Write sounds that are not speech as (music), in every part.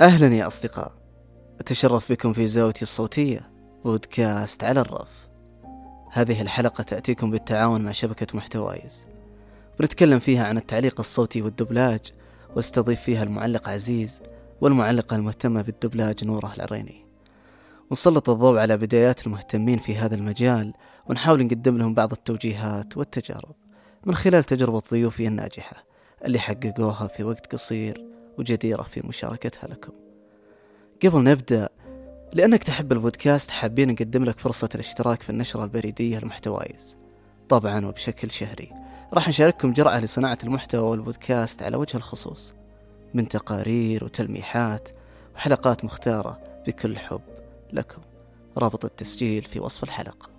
أهلا يا أصدقاء. أتشرف بكم في زاويتي الصوتية بودكاست على الرف. هذه الحلقة تأتيكم بالتعاون مع شبكة محتوايز. بنتكلم فيها عن التعليق الصوتي والدبلاج واستضيف فيها المعلق عزيز والمعلقة المهتمة بالدبلاج نورة العريني. ونسلط الضوء على بدايات المهتمين في هذا المجال ونحاول نقدم لهم بعض التوجيهات والتجارب. من خلال تجربة ضيوفي الناجحة اللي حققوها في وقت قصير وجديرة في مشاركتها لكم. قبل نبدأ لأنك تحب البودكاست حابين نقدم لك فرصة الاشتراك في النشرة البريدية المحتوايز طبعا وبشكل شهري. راح نشارككم جرعة لصناعة المحتوى والبودكاست على وجه الخصوص. من تقارير وتلميحات وحلقات مختارة بكل حب لكم. رابط التسجيل في وصف الحلقة.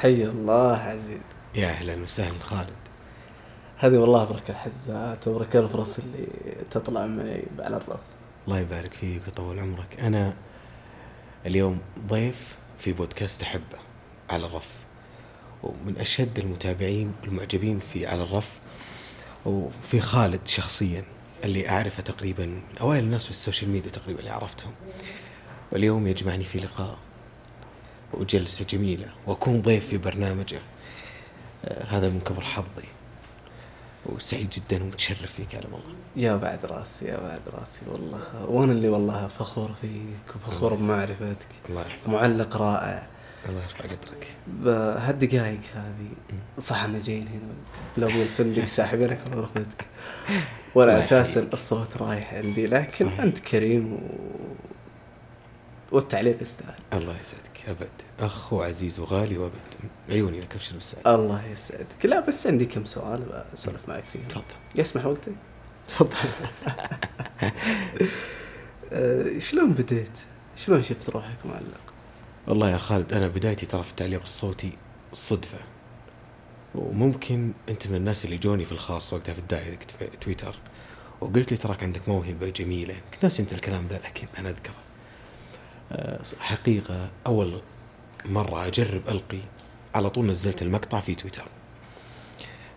حي الله عزيز. يا أهلا وسهلا خالد. هذه والله بركة الحزات وبركة الفرص اللي تطلع معي على الرف الله يبارك فيك ويطول عمرك. أنا اليوم ضيف في بودكاست أحبه على الرف ومن أشد المتابعين والمعجبين في على الرف وفي خالد شخصيا اللي أعرفه تقريبا من أوائل الناس في ال social media تقريبا اللي عرفتهم. واليوم يجمعني في لقاء وجلسة جميلة وأكون ضيف في برنامجه آه، هذا من كبر حظي وسعيد جدا ومتشرف فيك على الله يا بعد راسي يا بعد راسي والله. وأنا اللي والله فخور فيك وفخور. بمعرفتك. الله يحفظك. معلق رائع. الله يرفع قدرك. بهالدقايق هذه؟ صح إحنا جايين هنا لو الفندق ساحبينك من غرفتك وأنا أساسا. الصوت رايح عندي لكن صح. أنت كريم. والتعليق يستاهل الله يسعدك. أبد. أخ وعزيز وغالي وأبد. عيوني لك أبشر بالسعادة الله يسعدك. لا بس عندي كم سؤال بسولف معك فيهم تفضل. يسمح وقتك؟ تفضل. (laughs) شلون بديت؟ شلون شفت روحك معلق؟ والله يا خالد أنا بدايتي ترى في التعليق الصوتي صدفة. وممكن أنت من الناس اللي جوني في الخاص وقتها في ال direct في تويتر. وقلت لي تراك عندك موهبة جميلة. يمكن ناسي أنت الكلام ذا لكن أنا أذكره. آه، حقيقة أول مرة أجرب ألقي على طول نزلت المقطع في تويتر.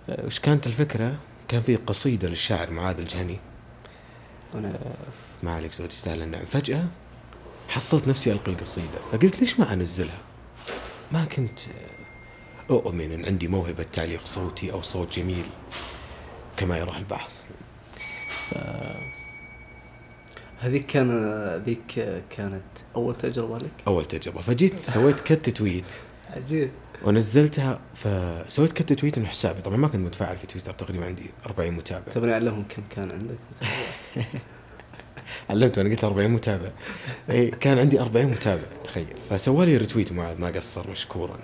وش كانت الفكرة؟ كان في قصيدة للشاعر معاذ الجهني. أنا ما عليك زوجي تستاهل النعم. فجأة حصلت نفسي ألقي القصيدة فقلت ليش ما أنزلها؟ ما كنت أؤمن أن عندي موهبة تعليق صوتي أو صوت جميل كما يراه البعض. هذيك كان ذيك كانت أول تجربة لك؟ أول تجربة. فجيت سويت كت تويت. عجيب. ونزلتها فسويت كت تويت من حسابي. طبعا ما كنت متفاعل في تويتر تقريبا عندي 40 متابع. تبغى أعلمهم كم كان عندك؟ (laughs) علمت وأنا قلت 40 متابع. إي كان عندي 40 متابع تخيل. فسوى لي ريتويت معاذ ما قصر مشكورا.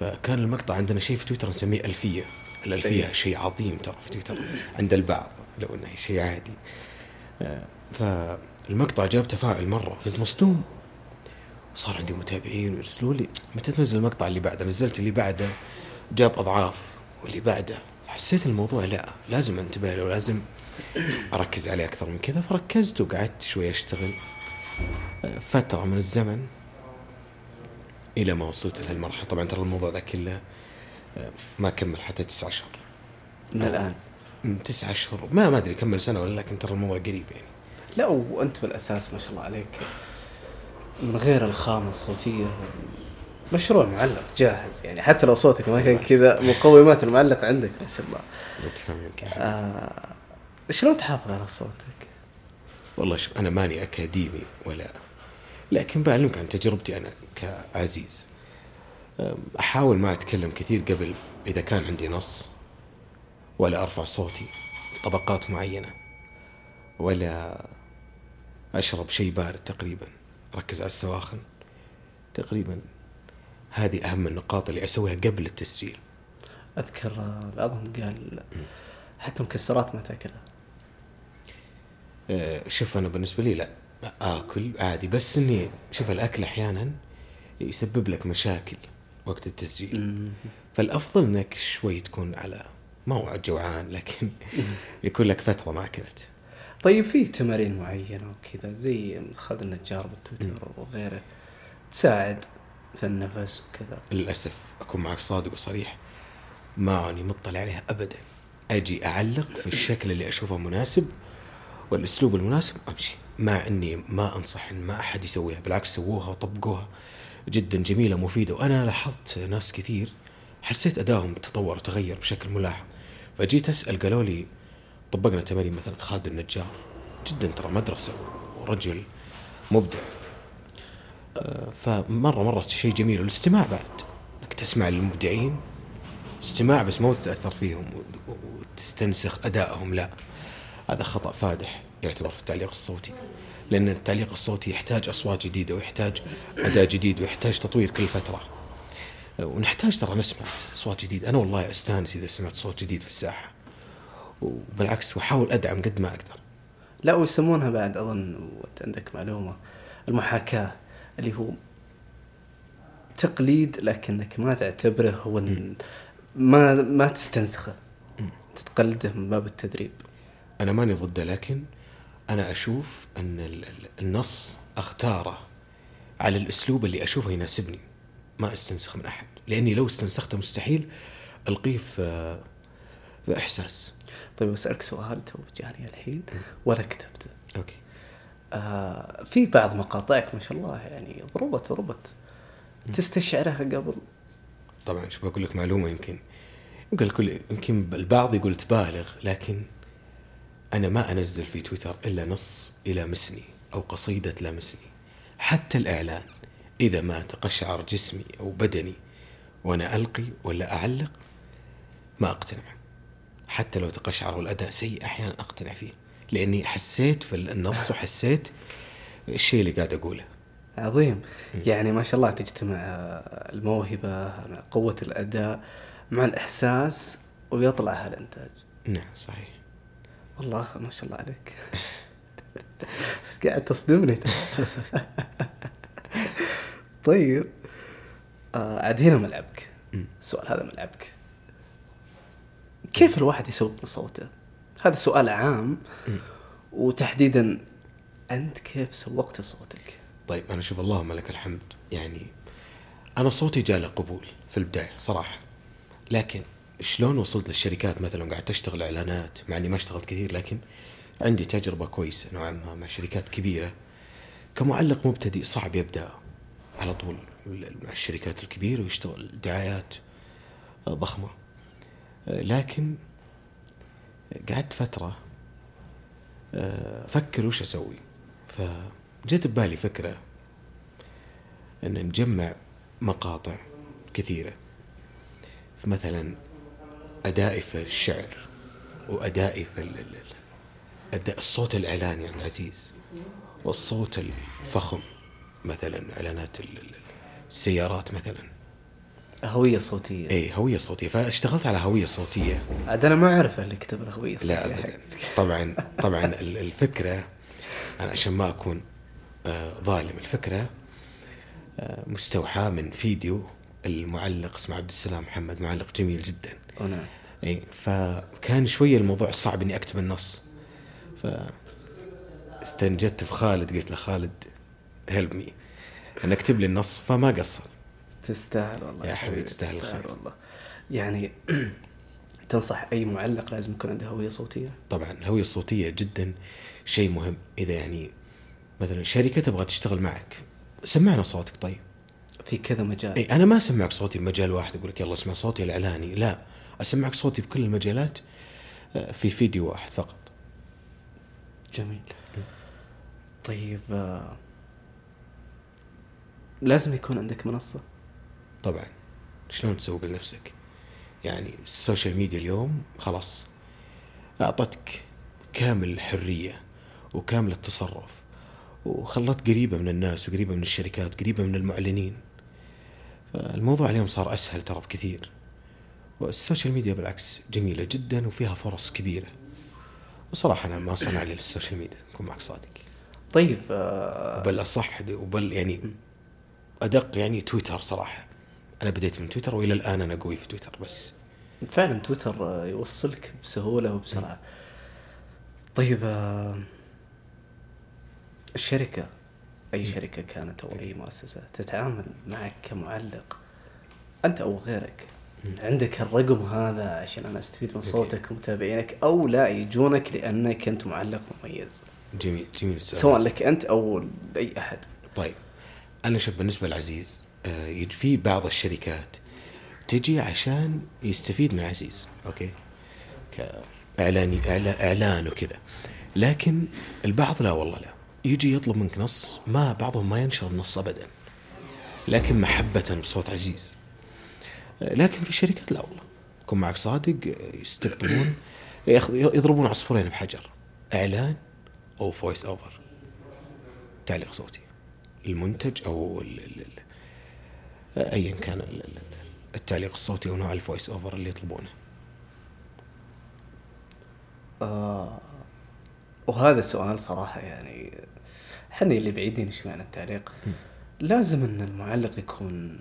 فكان المقطع عندنا شيء في تويتر نسميه ألفية. الألفية أي. شيء عظيم ترى في تويتر عند البعض لو إنه شيء عادي. آه، فالمقطع جاب تفاعل مرة. كنت مصدوم. صار عندي متابعين يرسلوا لي. متى تنزل المقطع اللي بعده؟ نزلت اللي بعده. جاب أضعاف. واللي بعده؟ حسيت الموضوع لا لازم انتبه له لازم أركز عليه أكثر من كذا. فركزت وقعدت شوي أشتغل. فترة من الزمن إلى ما وصلت لهالمرحلة. طبعا ترى الموضوع ذا كله آه، ما كمل حتى تسعة اشهر من الآن. تسعة اشهر ما ما أدري كمل سنة ولا لكن ترى الموضوع قريب يعني. لا وأنت بالأساس ما شاء الله عليك من غير الخامة الصوتية مشروع معلق جاهز يعني حتى لو صوتك ما كان كذا مقومات المعلق عندك ما شاء الله. آه شلون تحافظ على صوتك؟ والله شوف أنا ماني أكاديمي ولا لكن بعلمك عن تجربتي أنا كعزيز أحاول ما أتكلم كثير قبل إذا كان عندي نص ولا أرفع صوتي طبقات معينة ولا أشرب شيء بارد تقريبا. ركز على السواخن. تقريبا. هذه أهم النقاط اللي أسويها قبل التسجيل. أذكر آه، بعضهم قال حتى مكسرات ما تأكلها. أه، شوف أنا بالنسبة لي لا. آكل عادي بس إني شوف الأكل أحيانا يسبب لك مشاكل وقت التسجيل. فالأفضل إنك شوي تكون على ما هو جوعان لكن يكون لك فترة ما أكلت. طيب في تمارين معينة وكذا زي خالد النجار بالتويتر وغيره تساعد النفس وكذا؟ للأسف أكون معك صادق وصريح. ما أني مطلع عليها ابدا. أجي أعلق في الشكل اللي أشوفه مناسب والأسلوب المناسب أمشي. مع أني ما أنصح إن ما أحد يسويها بالعكس سووها وطبقوها. جدا جميلة مفيده وأنا لاحظت ناس كثير حسيت ادائهم تطور وتغير بشكل ملاحظ. فجيت أسأل قالوا لي طبقنا تمارين مثلا خالد النجار جدا ترى مدرسة ورجل مبدع. آه، فمرة مرة شيء جميل والاستماع بعد إنك تسمع للمبدعين استماع بس مو تتأثر فيهم وتستنسخ أدائهم لا. هذا خطأ فادح يعتبر في التعليق الصوتي لأن التعليق الصوتي يحتاج أصوات جديدة ويحتاج أداء جديد ويحتاج تطوير كل فترة. ونحتاج ترى نسمع أصوات جديدة. أنا والله أستانس إذا سمعت صوت جديد في الساحة. وبالعكس واحاول أدعم قد ما أقدر. لا ويسمونها بعد أظن عندك معلومة المحاكاة اللي هو تقليد لكنك ما تعتبره هو ما ما تستنسخه. تتقلده من باب التدريب. أنا ماني ضده لكن أنا أشوف أن ال- ال- النص أختاره على الأسلوب اللي أشوفه يناسبني ما أستنسخ من أحد. لأني لو استنسخته مستحيل ألقيه في في إحساس. طيب بسالك سؤال تو جاني الحين ولا كتبته. okay. آه في بعض مقاطعك ما شاء الله يعني ضربت ضربت. تستشعرها قبل؟ طبعا شو بقول لك معلومة يمكن. يمكن الكل يمكن البعض يقول تبالغ لكن أنا ما أنزل في تويتر إلا نص يلامسني أو قصيدة تلامسني حتى الإعلان إذا ما تقشعر جسمي أو بدني وأنا ألقي ولا أعلق ما أقتنع. حتى لو تقشعر والأداء سيء أحيانا أقتنع فيه. لأني حسيت في النص وحسيت الشيء اللي قاعد أقوله. عظيم. يعني ما شاء الله تجتمع آه، الموهبة مع قوة الأداء مع الإحساس ويطلع هالإنتاج. نعم صحيح. والله ما شاء الله عليك. قاعد تصدمني. طيب آه عاد هنا ملعبك. السؤال هذا ملعبك. كيف الواحد يسوق لصوته هذا سؤال عام وتحديدا أنت كيف سوقت صوتك؟ طيب أنا شوف اللهم لك الحمد. يعني أنا صوتي جاء له قبول في البداية صراحة. لكن شلون وصلت للشركات مثلا؟ قاعد تشتغل إعلانات مع إني ما اشتغلت كثير لكن عندي تجربة كويسة نوعا ما مع شركات كبيرة. كمعلق مبتدئ صعب يبدأ على طول مع الشركات الكبيرة ويشتغل دعايات ضخمة. لكن قعدت فترة أفكر وش أسوي. فجت ببالي فكرة إن نجمع مقاطع كثيرة. فمثلا أدائي في الشعر وأدائي في أداء الصوت الإعلاني عند عزيز والصوت الفخم مثلا ال- السيارات مثلا. هوية صوتية. اي هوية صوتية. فاشتغلت على هوية صوتية. عاد أنا ما أعرف اللي كتب الهوية الصوتية لا. حقتك. طبعا طبعا ال- الفكرة أنا عشان ما أكون آه، ظالم الفكرة آه، مستوحاة من فيديو المعلق اسمه عبد السلام محمد معلق جميل جدا. أو نعم. اي فكان شوية الموضوع صعب إني أكتب النص. ف استنجدت في خالد قلت له خالد هيلب مي ان أكتب لي النص فما قصر. تستاهل والله يا حبيبي تستاهل الخير. والله. يعني (clears throat) تنصح أي معلق لازم يكون عنده هوية صوتية؟ طبعا الهويه الصوتيه جدا شيء مهم. إذا يعني مثلا شركة تبغى تشتغل معك سمعنا صوتك طيب. في كذا مجال. اي أنا ما أسمعك صوتي بمجال واحد أقول لك يلا اسمع صوتي الإعلاني لا. أسمعك صوتي بكل المجالات آه، في فيديو واحد فقط. جميل. طيب آه، لازم يكون عندك منصة؟ طبعا شلون تسوق لنفسك؟ يعني ال social media اليوم خلاص أعطتك كامل الحرية وكامل التصرف وخلت قريبة من الناس وقريبة من الشركات قريبة من المعلنين. فالموضوع اليوم صار أسهل ترى بكثير. وال social media بالعكس جميلة جدا وفيها فرص كبيرة. وصراحة أنا ما صنع لي إلا السوشيال ميديا اكون معك صادق. طيب آه، بل أصح وبل يعني أدق يعني تويتر صراحة. أنا بديت من تويتر وإلى الآن أنا قوي في تويتر بس. فعلا تويتر آه، يوصلك بسهولة وبسرعة. طيب آه، الشركة أي شركة كانت أو أي مؤسسة تتعامل معك كمعلق أنت أو غيرك عندك الرقم هذا عشان أنا أستفيد من صوتك ومتابعينك أو لا يجونك لأنك أنت معلق مميز. جميل جميل السؤال. سواء لك أنت أو لأي أحد. طيب أنا شوف بالنسبة لعزيز في بعض الشركات تجي عشان يستفيد من عزيز أوكي؟ كاعلان إعلان وكذا. لكن البعض لا والله لا. يجي يطلب منك نص ما بعضهم ما ينشر النص ابدا. لكن محبة بصوت عزيز. آه، لكن في شركات لا والله. يكون معك صادق آه، يستقطبون (clears throat) يضربون عصفورين بحجر. إعلان أو voice over تعليق صوتي. المنتج أو ال ال ايا كان ال- ال- ال- التعليق الصوتي أو نوع ال voice over اللي يطلبونه. آه وهذا سؤال صراحة يعني إحنا اللي بعيدين شوي عن التعليق. لازم إن المعلق يكون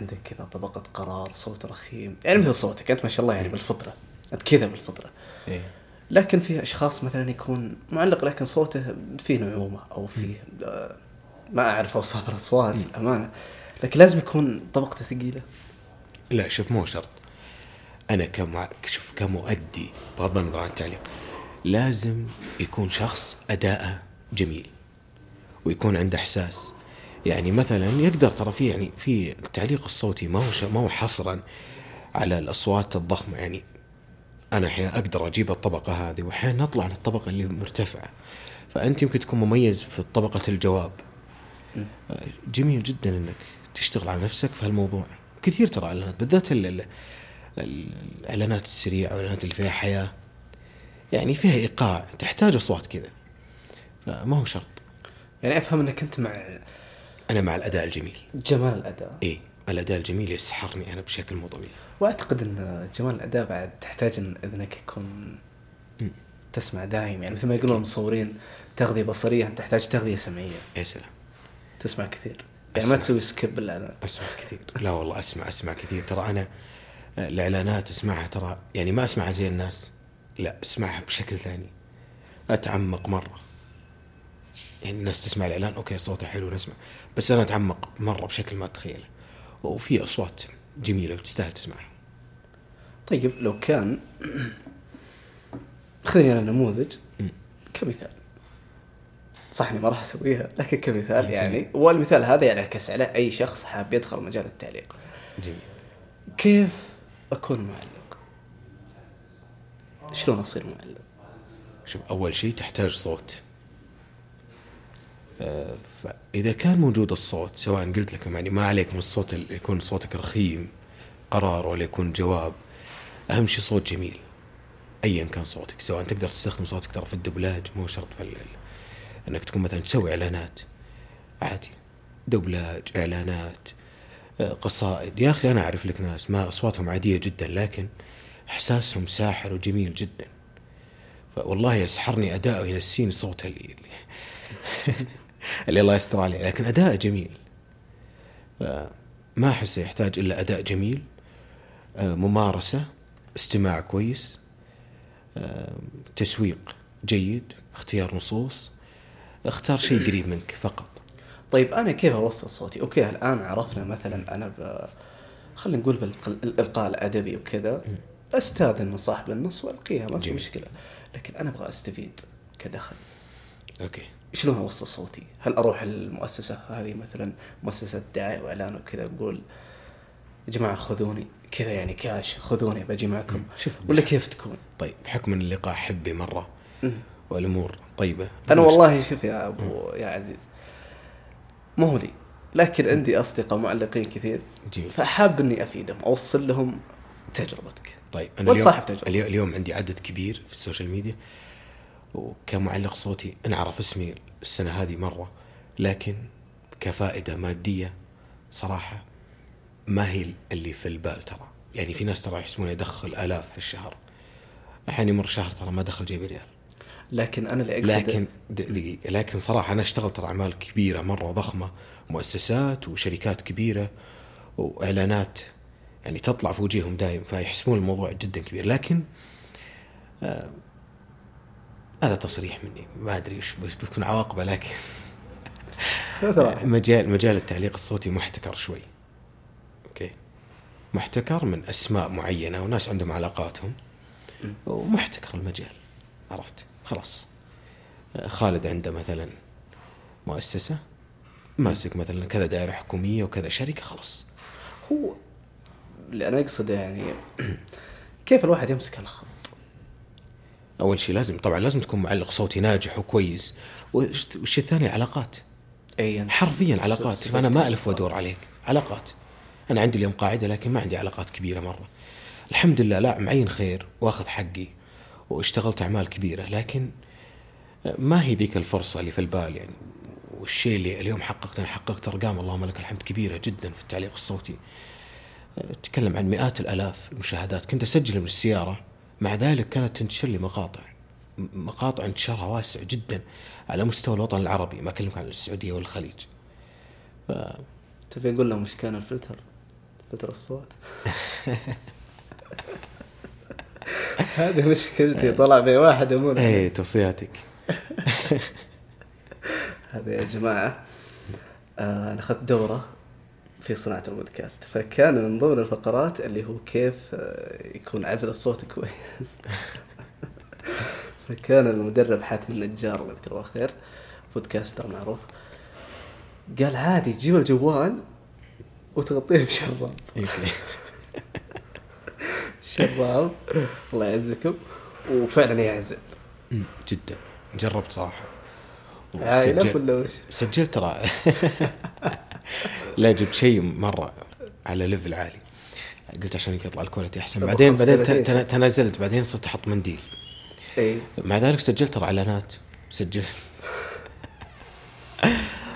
عندك كذا طبقة قرار صوت رخيم. يعني مثل صوتك أنت ما شاء الله يعني بالفطرة أنت كذا بالفطرة. إيه. لكن في أشخاص مثلا يكون معلق لكن صوته فيه نعومة أو فيه آه، ما أعرف اوصاف الأصوات الامانة لكن لازم يكون طبقته ثقيلة. لا شوف مو شرط. أنا كمع... شوف كمؤدي بغض النظر عن التعليق لازم يكون شخص اداءه جميل ويكون عنده إحساس. يعني مثلا يقدر ترى في يعني في التعليق الصوتي ما هو. ما هو حصرا على الأصوات الضخمة. يعني أنا أحيانا أقدر أجيب الطبقة هذه وأحيانا اطلع للطبقة اللي مرتفعة. فأنت يمكن تكون مميز في طبقة الجواب. جميل جدا إنك تشتغل على نفسك في هالموضوع. كثير ترى إعلانات بالذات ال- ال- ال- الإعلانات السريعة والاعلانات اللي فيها حياة يعني فيها إيقاع تحتاج أصوات كذا. فما هو شرط. يعني أفهم إنك أنت مع أنا مع الأداء الجميل. جمال الأداء. إيه الأداء الجميل يسحرني أنا بشكل مو طبيعي. وأعتقد إن جمال الأداء بعد تحتاج إن إذنك يكون. تسمع دايم يعني مثل ما يقولون المصورين تغذية بصرية انت تحتاج تغذية سمعية. يا سلام. تسمع كثير. يعني ما. تسوي skip الاعلانات أسمع كثير. لا والله أسمع أسمع كثير. ترى أنا الإعلانات أسمعها ترى يعني ما أسمعها زي الناس. لا أسمعها بشكل ثاني. أتعمق مرة. يعني الناس تسمع الإعلان okay صوته حلو نسمع. بس أنا أتعمق مرة بشكل ما تتخيله وفي أصوات جميلة وتستاهل تسمعها. طيب لو كان خذني أنا نموذج. كمثال. صح إني ما راح أسويها لكن كمثال يعني والمثال هذا ينعكس على أي شخص حاب يدخل مجال التعليق. جميل. كيف أكون معلق؟ شلون أصير معلق؟ شوف أول شيء تحتاج صوت. آه، فإذا كان موجود الصوت سواء قلت لك يعني ما عليك من الصوت اللي يكون صوتك رخيم قرار ولا يكون جواب أهم شيء صوت جميل ايا كان صوتك. سواء تقدر تستخدم صوتك ترى في الدبلاج مو شرط في ال- انك تكون مثلا تسوي إعلانات. عادي. دبلاج إعلانات آه، قصائد. يا أخي أنا أعرف لك ناس ما أصواتهم عادية جدا لكن إحساسهم ساحر وجميل جدا. والله يسحرني اداءه وينسيني صوته اللي (laughs) اللي, الله يستر عليه لكن اداءه جميل. ما احسه يحتاج إلا أداء جميل آه، ممارسة استماع كويس آه، تسويق جيد اختيار نصوص. اختار شيء قريب منك فقط طيب أنا كيف أوصل صوتي؟ okay الآن عرفنا مثلا أنا ب خلينا نقول بالالقاء الأدبي وكذا أستاذن من صاحب النص وألقيها ما في. مشكلة لكن أنا أبغى أستفيد كدخل okay شلون أوصل صوتي؟ هل أروح المؤسسة هذه مثلا مؤسسة دعايه وإعلان وكذا أقول يا جماعة خذوني كذا يعني كاش خذوني بجي معكم. ولا كيف تكون؟ طيب بحكم إن اللقاء حبي مرة. والأمور طيبة. أنا والله شوف يا ابو يا عزيز مو هو لي لكن عندي أصدقاء معلقين كثير جميل. فحاب إني أفيدهم أوصل لهم تجربتك. طيب وأنت اليوم صاحب تجربة. اليوم, اليوم عندي عدد كبير في ال social media وكمعلق صوتي انعرف اسمي السنة هذه مرة لكن كفائدة مادية صراحة ما هي اللي في البال ترى. يعني في ناس ترى يحسبون يدخل آلاف في الشهر. أحيانا يمر شهر ترى ما دخل جيب ريال. لكن أنا اللي اقصد لكن د- دقيقة لكن صراحة أنا اشتغلت ترى أعمال كبيرة مرة ضخمة مؤسسات وشركات كبيرة وإعلانات يعني تطلع في وجيههم دايم فيحسبون الموضوع جدا كبير. لكن آه هذا تصريح مني. ما أدري وش بتكون عواقبه لكن (laughs) مجال مجال التعليق الصوتي محتكر شوي. أوكي؟ محتكر من أسماء معينة وناس عندهم علاقاتهم. ومحتكر المجال عرفت؟ خلاص. خالد عنده مثلا مؤسسة ماسك مثلا كذا دائرة حكومية وكذا شركة خلاص. هو اللي أنا أقصده يعني (clears throat) كيف الواحد يمسك الخط؟ أول شيء لازم طبعا لازم تكون معلق صوتي ناجح وكويس. والشيء الثاني؟ علاقات. يعني حرفيا علاقات. فأنا ما ألف وأدور عليك. علاقات. أنا عندي اليوم قاعدة لكن ما عندي علاقات كبيرة مرة. الحمد لله لا معين خير وأخذ حقي. واشتغلت أعمال كبيرة لكن ما هي ذيك الفرصة اللي في البال يعني؟ والشيء اللي اليوم حققته أنا حققت أرقام اللهم لك الحمد كبيرة جدا في التعليق الصوتي. تكلم عن مئات الألاف المشاهدات. كنت أسجل من السيارة مع ذلك كانت تنتشر لي مقاطع. مقاطع انتشارها واسع جدا على مستوى الوطن العربي ما أكلمك عن السعودية والخليج. ف... تبي أقول لهم إيش كان الفلتر؟ فلتر الصوت. (laughs) (laughs) هذه مشكلتي طلع بي واحد امون إيه توصياتك. (laughs) هذا يا جماعة. آه أنا أخذت دورة في صناعة البودكاست فكان من ضمن الفقرات اللي هو كيف آه، يكون عزل الصوت كويس. (laughs) فكان المدرب حاتم النجار الله يذكره بالخير بودكاستر معروف قال عادي تجيب الجوال وتغطيه بشراب. شراب الله يعزكم. وفعلا يعزل جدا. جربت صراحة. عائلة ولا وش؟ سجلت ترى. لا جبت شيء مرة على level عالي. قلت عشان يطلع ال quality أحسن. بعدين بعدين تنازلت بعدين صرت أحط منديل إي. مع ذلك سجلت ترى إعلانات. سجلت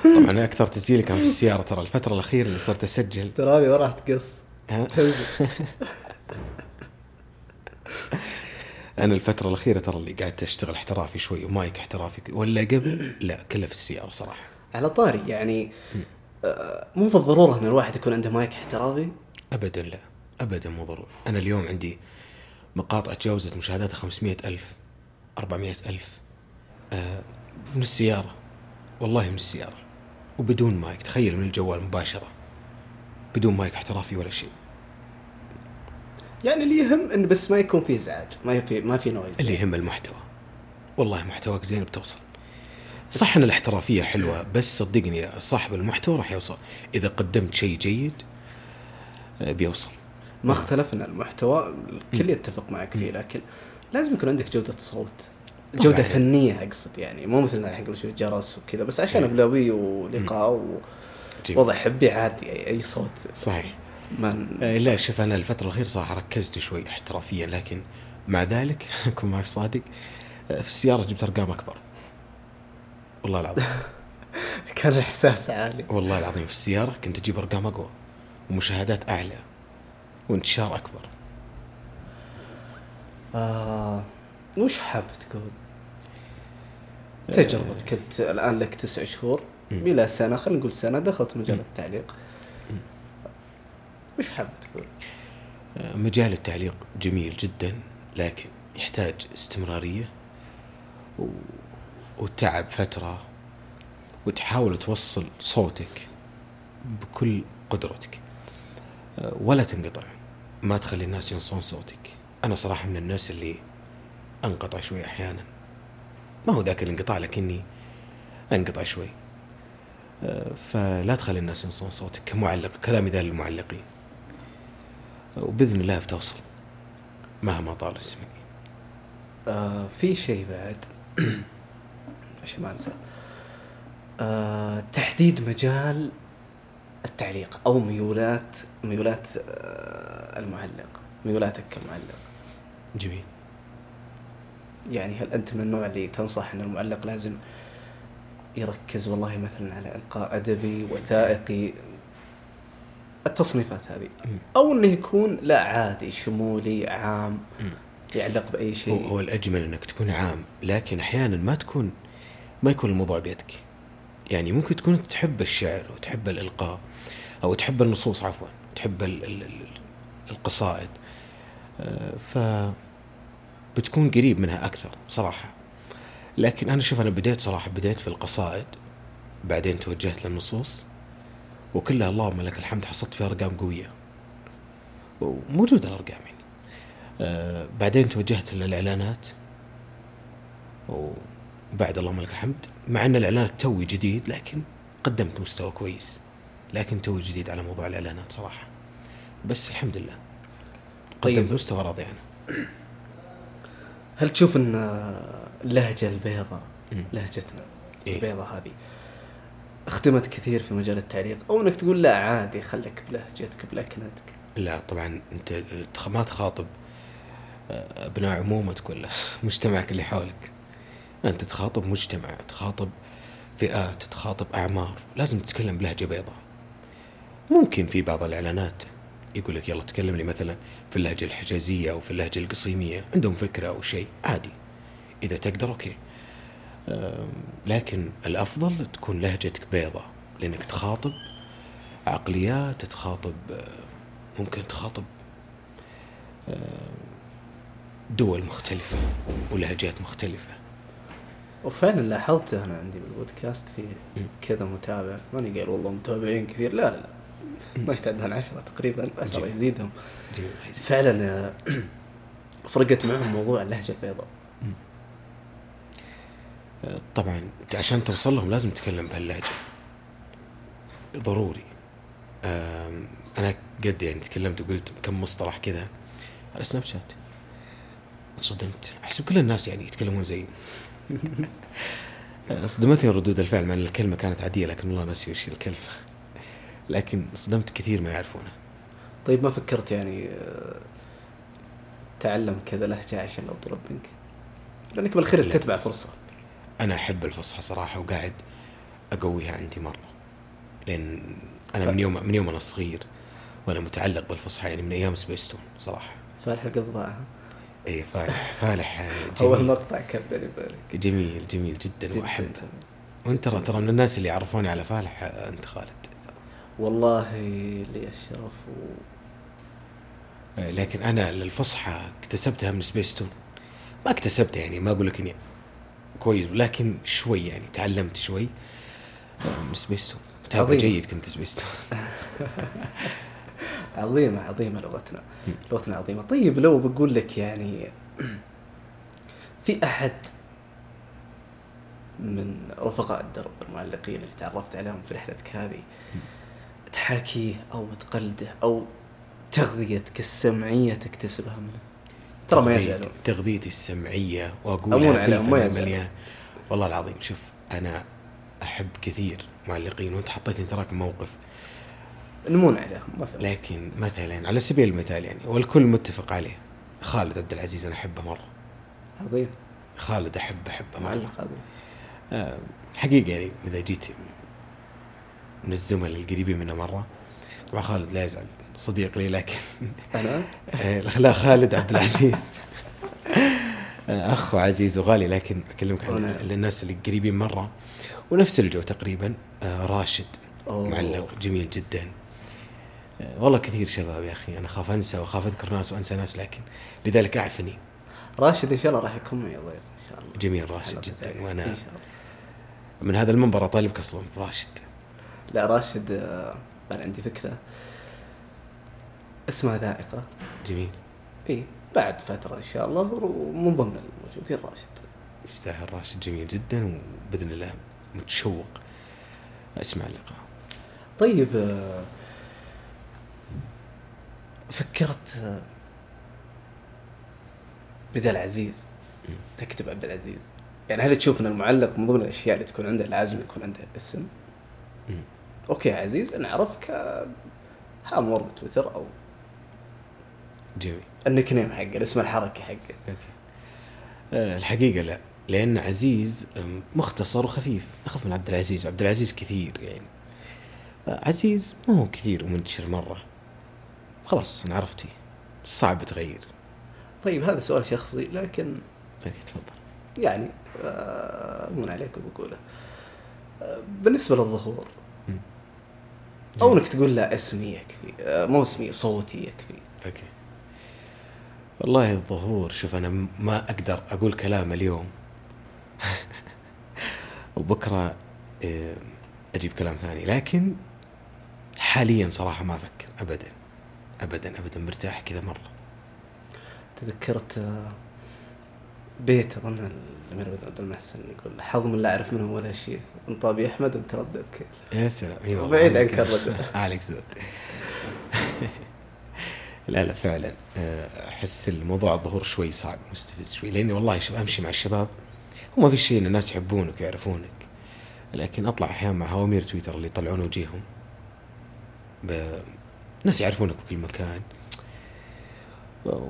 طبعا أكثر تسجيلي كان في السيارة ترى. الفترة الأخيرة اللي صرت أسجل. ترى ما راح تقص. تنزل (laughs) (laughs) أنا الفترة الأخيرة ترى اللي قاعد أشتغل احترافي شوي ومايك احترافي ولا قبل؟ لا كله في السيارة صراحة. على طاري يعني آه، مو بالضرورة إن الواحد يكون عنده مايك احترافي؟ ابدا لا ابدا مو ضروري. أنا اليوم عندي مقاطع تجاوزت مشاهداتها 500 ألف 400 ألف آه من السيارة. والله من السيارة. وبدون مايك. تخيل من الجوال مباشرة. بدون مايك احترافي ولا شيء. يعني اللي يهم انه بس ما يكون في ازعاج ما في ما في نويز اللي يهم المحتوى. والله محتواك زين بتوصل. صح إن الاحترافية حلوة بس صدقني صاحب المحتوى راح يوصل. إذا قدمت شيء جيد آه، بيوصل. ما اختلفنا المحتوى الكل يتفق معك فيه لكن لازم يكون عندك جودة صوت. جودة فنية أقصد يعني. مو مثل الحين قبل شوي جرس وكذا بس عشان بلاوي ولقاء ووضع حبي عادي أي صوت. صحيح. من آه، لا شوف أنا الفترة الأخيرة صراحة ركزت شوي احترافيا لكن مع ذلك (laughs) أكون معك صادق آه، في السيارة جبت أرقام أكبر. والله العظيم. (laughs) كان الاحساس عالي. والله العظيم في السيارة كنت أجيب أرقام أقوى ومشاهدات أعلى وانتشار أكبر. آه وش حاب تقول؟ تجربتك انت الآن لك تسع شهور بلا سنة خلينا نقول سنة دخلت مجال التعليق. وش حاب تقول؟ مجال التعليق جميل جدا لكن يحتاج استمرارية و... وتعب فترة وتحاول توصل صوتك بكل قدرتك. ولا تنقطع. ما تخلي الناس ينصون صوتك. أنا صراحة من الناس اللي أنقطع شوي أحيانا. ما هو ذاك الانقطاع لكني أنقطع شوي. آه، فلا تخلي الناس ينصون صوتك. كمعلق كلامي ذا للمعلقين. وبإذن الله بتوصل مهما طال الزمن آه في شيء بعد. (clears throat) عشان ما أنسى. آه تحديد مجال التعليق أو ميولات ميولات آه المعلق ميولاتك كمعلق. جميل. يعني هل أنت من النوع اللي تنصح إن المعلق لازم يركز والله مثلا على القاء أدبي وثائقي التصنيفات هذه. أو إنه يكون لا عادي شمولي عام. يعلق بأي شيء. هو الأجمل إنك تكون عام لكن أحيانا ما تكون ما يكون الموضوع بيدك. يعني ممكن تكون تحب الشعر وتحب الإلقاء أو تحب النصوص عفوا تحب القصائد. ف بتكون قريب منها أكثر صراحة. لكن أنا شوف أنا بديت صراحة بديت في القصائد بعدين توجهت للنصوص. وكلها اللهم لك الحمد حصلت فيها أرقام قوية. وموجودة الأرقام يعني. آه بعدين توجهت للإعلانات. وبعد اللهم لك الحمد مع أن الإعلانات توي جديد لكن قدمت مستوى كويس. لكن توي جديد على موضوع الإعلانات صراحة. بس الحمد لله. قدمت طيب. مستوى راضي عنه هل تشوف إن اللهجه البيضاء. لهجتنا إيه؟ البيضاء هذه اخدمت كثير في مجال التعليق. أو إنك تقول لا عادي خليك بلهجتك بلكنتك لا طبعا أنت ما تخاطب آه، أبناء عمومتك ولا (laughs) مجتمعك اللي حولك. أنت تخاطب مجتمع تخاطب فئات تخاطب أعمار. لازم تتكلم بلهجة بيضاء. ممكن في بعض الإعلانات يقول لك يلا تكلم لي مثلا في اللهجة الحجازية أو في اللهجة القصيمية عندهم فكرة أو شيء عادي. إذا تقدر أوكي. لكن الأفضل تكون لهجتك بيضاء لأنك تخاطب عقليات تخاطب ممكن تخاطب دول مختلفة ولهجات مختلفة. وفعلا لاحظته أنا عندي بالبودكاست في. كذا متابع. ماني قايل والله متابعين كثير لا لا لا. ما يتعدى عن عشرة تقريبا بس الله. يزيدهم. فعلا (clears throat) فرقت معهم موضوع اللهجة البيضاء. طبعا عشان توصل لهم لازم تتكلم بهاللهجة. ضروري. أنا قد يعني تكلمت وقلت كم مصطلح كذا على سناب شات. انصدمت أحسب كل الناس يعني يتكلمون (laughs) آه، صدمتني ردود الفعل مع أن الكلمة كانت عادية لكن والله ناسي وش الكلمة لكن صدمت كثير ما يعرفونها طيب ما فكرت يعني آه، تعلم كذا لهجة عشان لو طلب منك؟ لأنك بالخير. تتبع فرصة. أنا أحب الفصحى صراحة وقاعد أقويها عندي مرة. لأن أنا ف- من يوم من يوم أنا صغير وأنا متعلق بالفصحى يعني من أيام سبيستون صراحة. فالح القضاء اي فالح فالح (laughs) اول جميل. مقطع كان بيني وبينك جميل جميل جدا, جدا وأحب. وأنت ترى ترى من الناس اللي عرفوني على فالح أنت خالد. والله لي الشرف و... لكن أنا الفصحى اكتسبتها من سبيستون ما اكتسبتها يعني ما أقول لك إني كويس لكن شوي يعني تعلمت شوي. من سبيستون متابع. جيد كنت سبيستون (laughs) عظيمة عظيمة لغتنا. لغتنا عظيمة. طيب لو بقول لك يعني في أحد من رفقاء الدرب المعلقين اللي تعرفت عليهم في رحلتك هذه تحاكيه أو تقلده أو تغذيتك السمعية تكتسبها منه؟ ترى ما يزعلون. تغذيتي السمعية أمون وأقولها عليهم، ما يزعلون. والله العظيم شوف أنا أحب كثير معلقين وأنت حطيتني تراك موقف. نمون عليهم مشكلة. لكن مثلا على سبيل المثال يعني والكل متفق عليه. خالد عبد العزيز أنا أحبه مرة. عظيم. خالد أحبه مرة. معلق عظيم. آه، حقيقة يعني إذا جيت من الزملاء القريبين منه مرة طبعا خالد لا يزعل. صديق لي لكن أنا؟ (laughs) آه، لا خالد عبد العزيز. (laughs) آه، اخ عزيز وغالي لكن أكلمك عن. الناس اللي قريبين مرة. ونفس الجو تقريبا آه، راشد أوه. معلق جميل جدا. آه، والله كثير شباب يا أخي أنا أخاف أنسى وأخاف أذكر ناس وأنسى ناس لكن لذلك أعفني. راشد إن شاء الله راح يكون معي ضيف إن شاء الله. جميل راشد جدا. وأنا إن شاء الله. من هذا المنبر أطالبك أصلا براشد لا راشد آه، أنا عندي فكرة. اسمها ذائقة. جميل. إي بعد فترة إن شاء الله ومن ضمن الموجودين راشد يستاهل راشد جميل جدا وبإذن الله متشوق أسمع اللقاء. طيب آه، فكرت آه، بدل عزيز تكتب عبد العزيز. يعني هل تشوف إن المعلق من ضمن الأشياء اللي تكون عنده لازم يكون عنده اسم. okay عزيز نعرفك هامور بتويتر أو جميل. ال nickname حقه الاسم الحركي حقه. آه، الحقيقة لا لأن عزيز مختصر وخفيف. أخف من عبد العزيز عبد العزيز كثير يعني. آه، عزيز ما هو كثير ومنتشر مرة. خلاص أنا عرفتي صعب تغير. طيب هذا سؤال شخصي لكن okay تفضل. يعني آه، من عليكم بقوله. آه، بالنسبة للظهور. أو إنك تقول لا اسمي يكفي آه، مو اسمي صوتي يكفي. okay. والله الظهور شوف أنا م- ما أقدر أقول كلام اليوم. (laughs) وبكرة آه، أجيب كلام ثاني. لكن حاليا صراحة ما أفكر. ابدا. ابدا ابدا. مرتاح كذا مرة. تذكرت آه، بيت أظن الامير عبد المحسن يقول حظ من لا أعرف منهم ولا شيء انطابي أحمد وانت ردد كيف يا سلام. بعيد. عنك الرد. (laughs) عليك زود. (laughs) لا لا فعلا. آه، أحس الموضوع الظهور شوي صعب مستفز شوي لأني والله شوف أمشي مع الشباب. هو ما في شيء إن الناس يحبونك ويعرفونك لكن أطلع أحيانا مع هوامير تويتر اللي يطلعون وجيههم. ناس يعرفونك بكل مكان.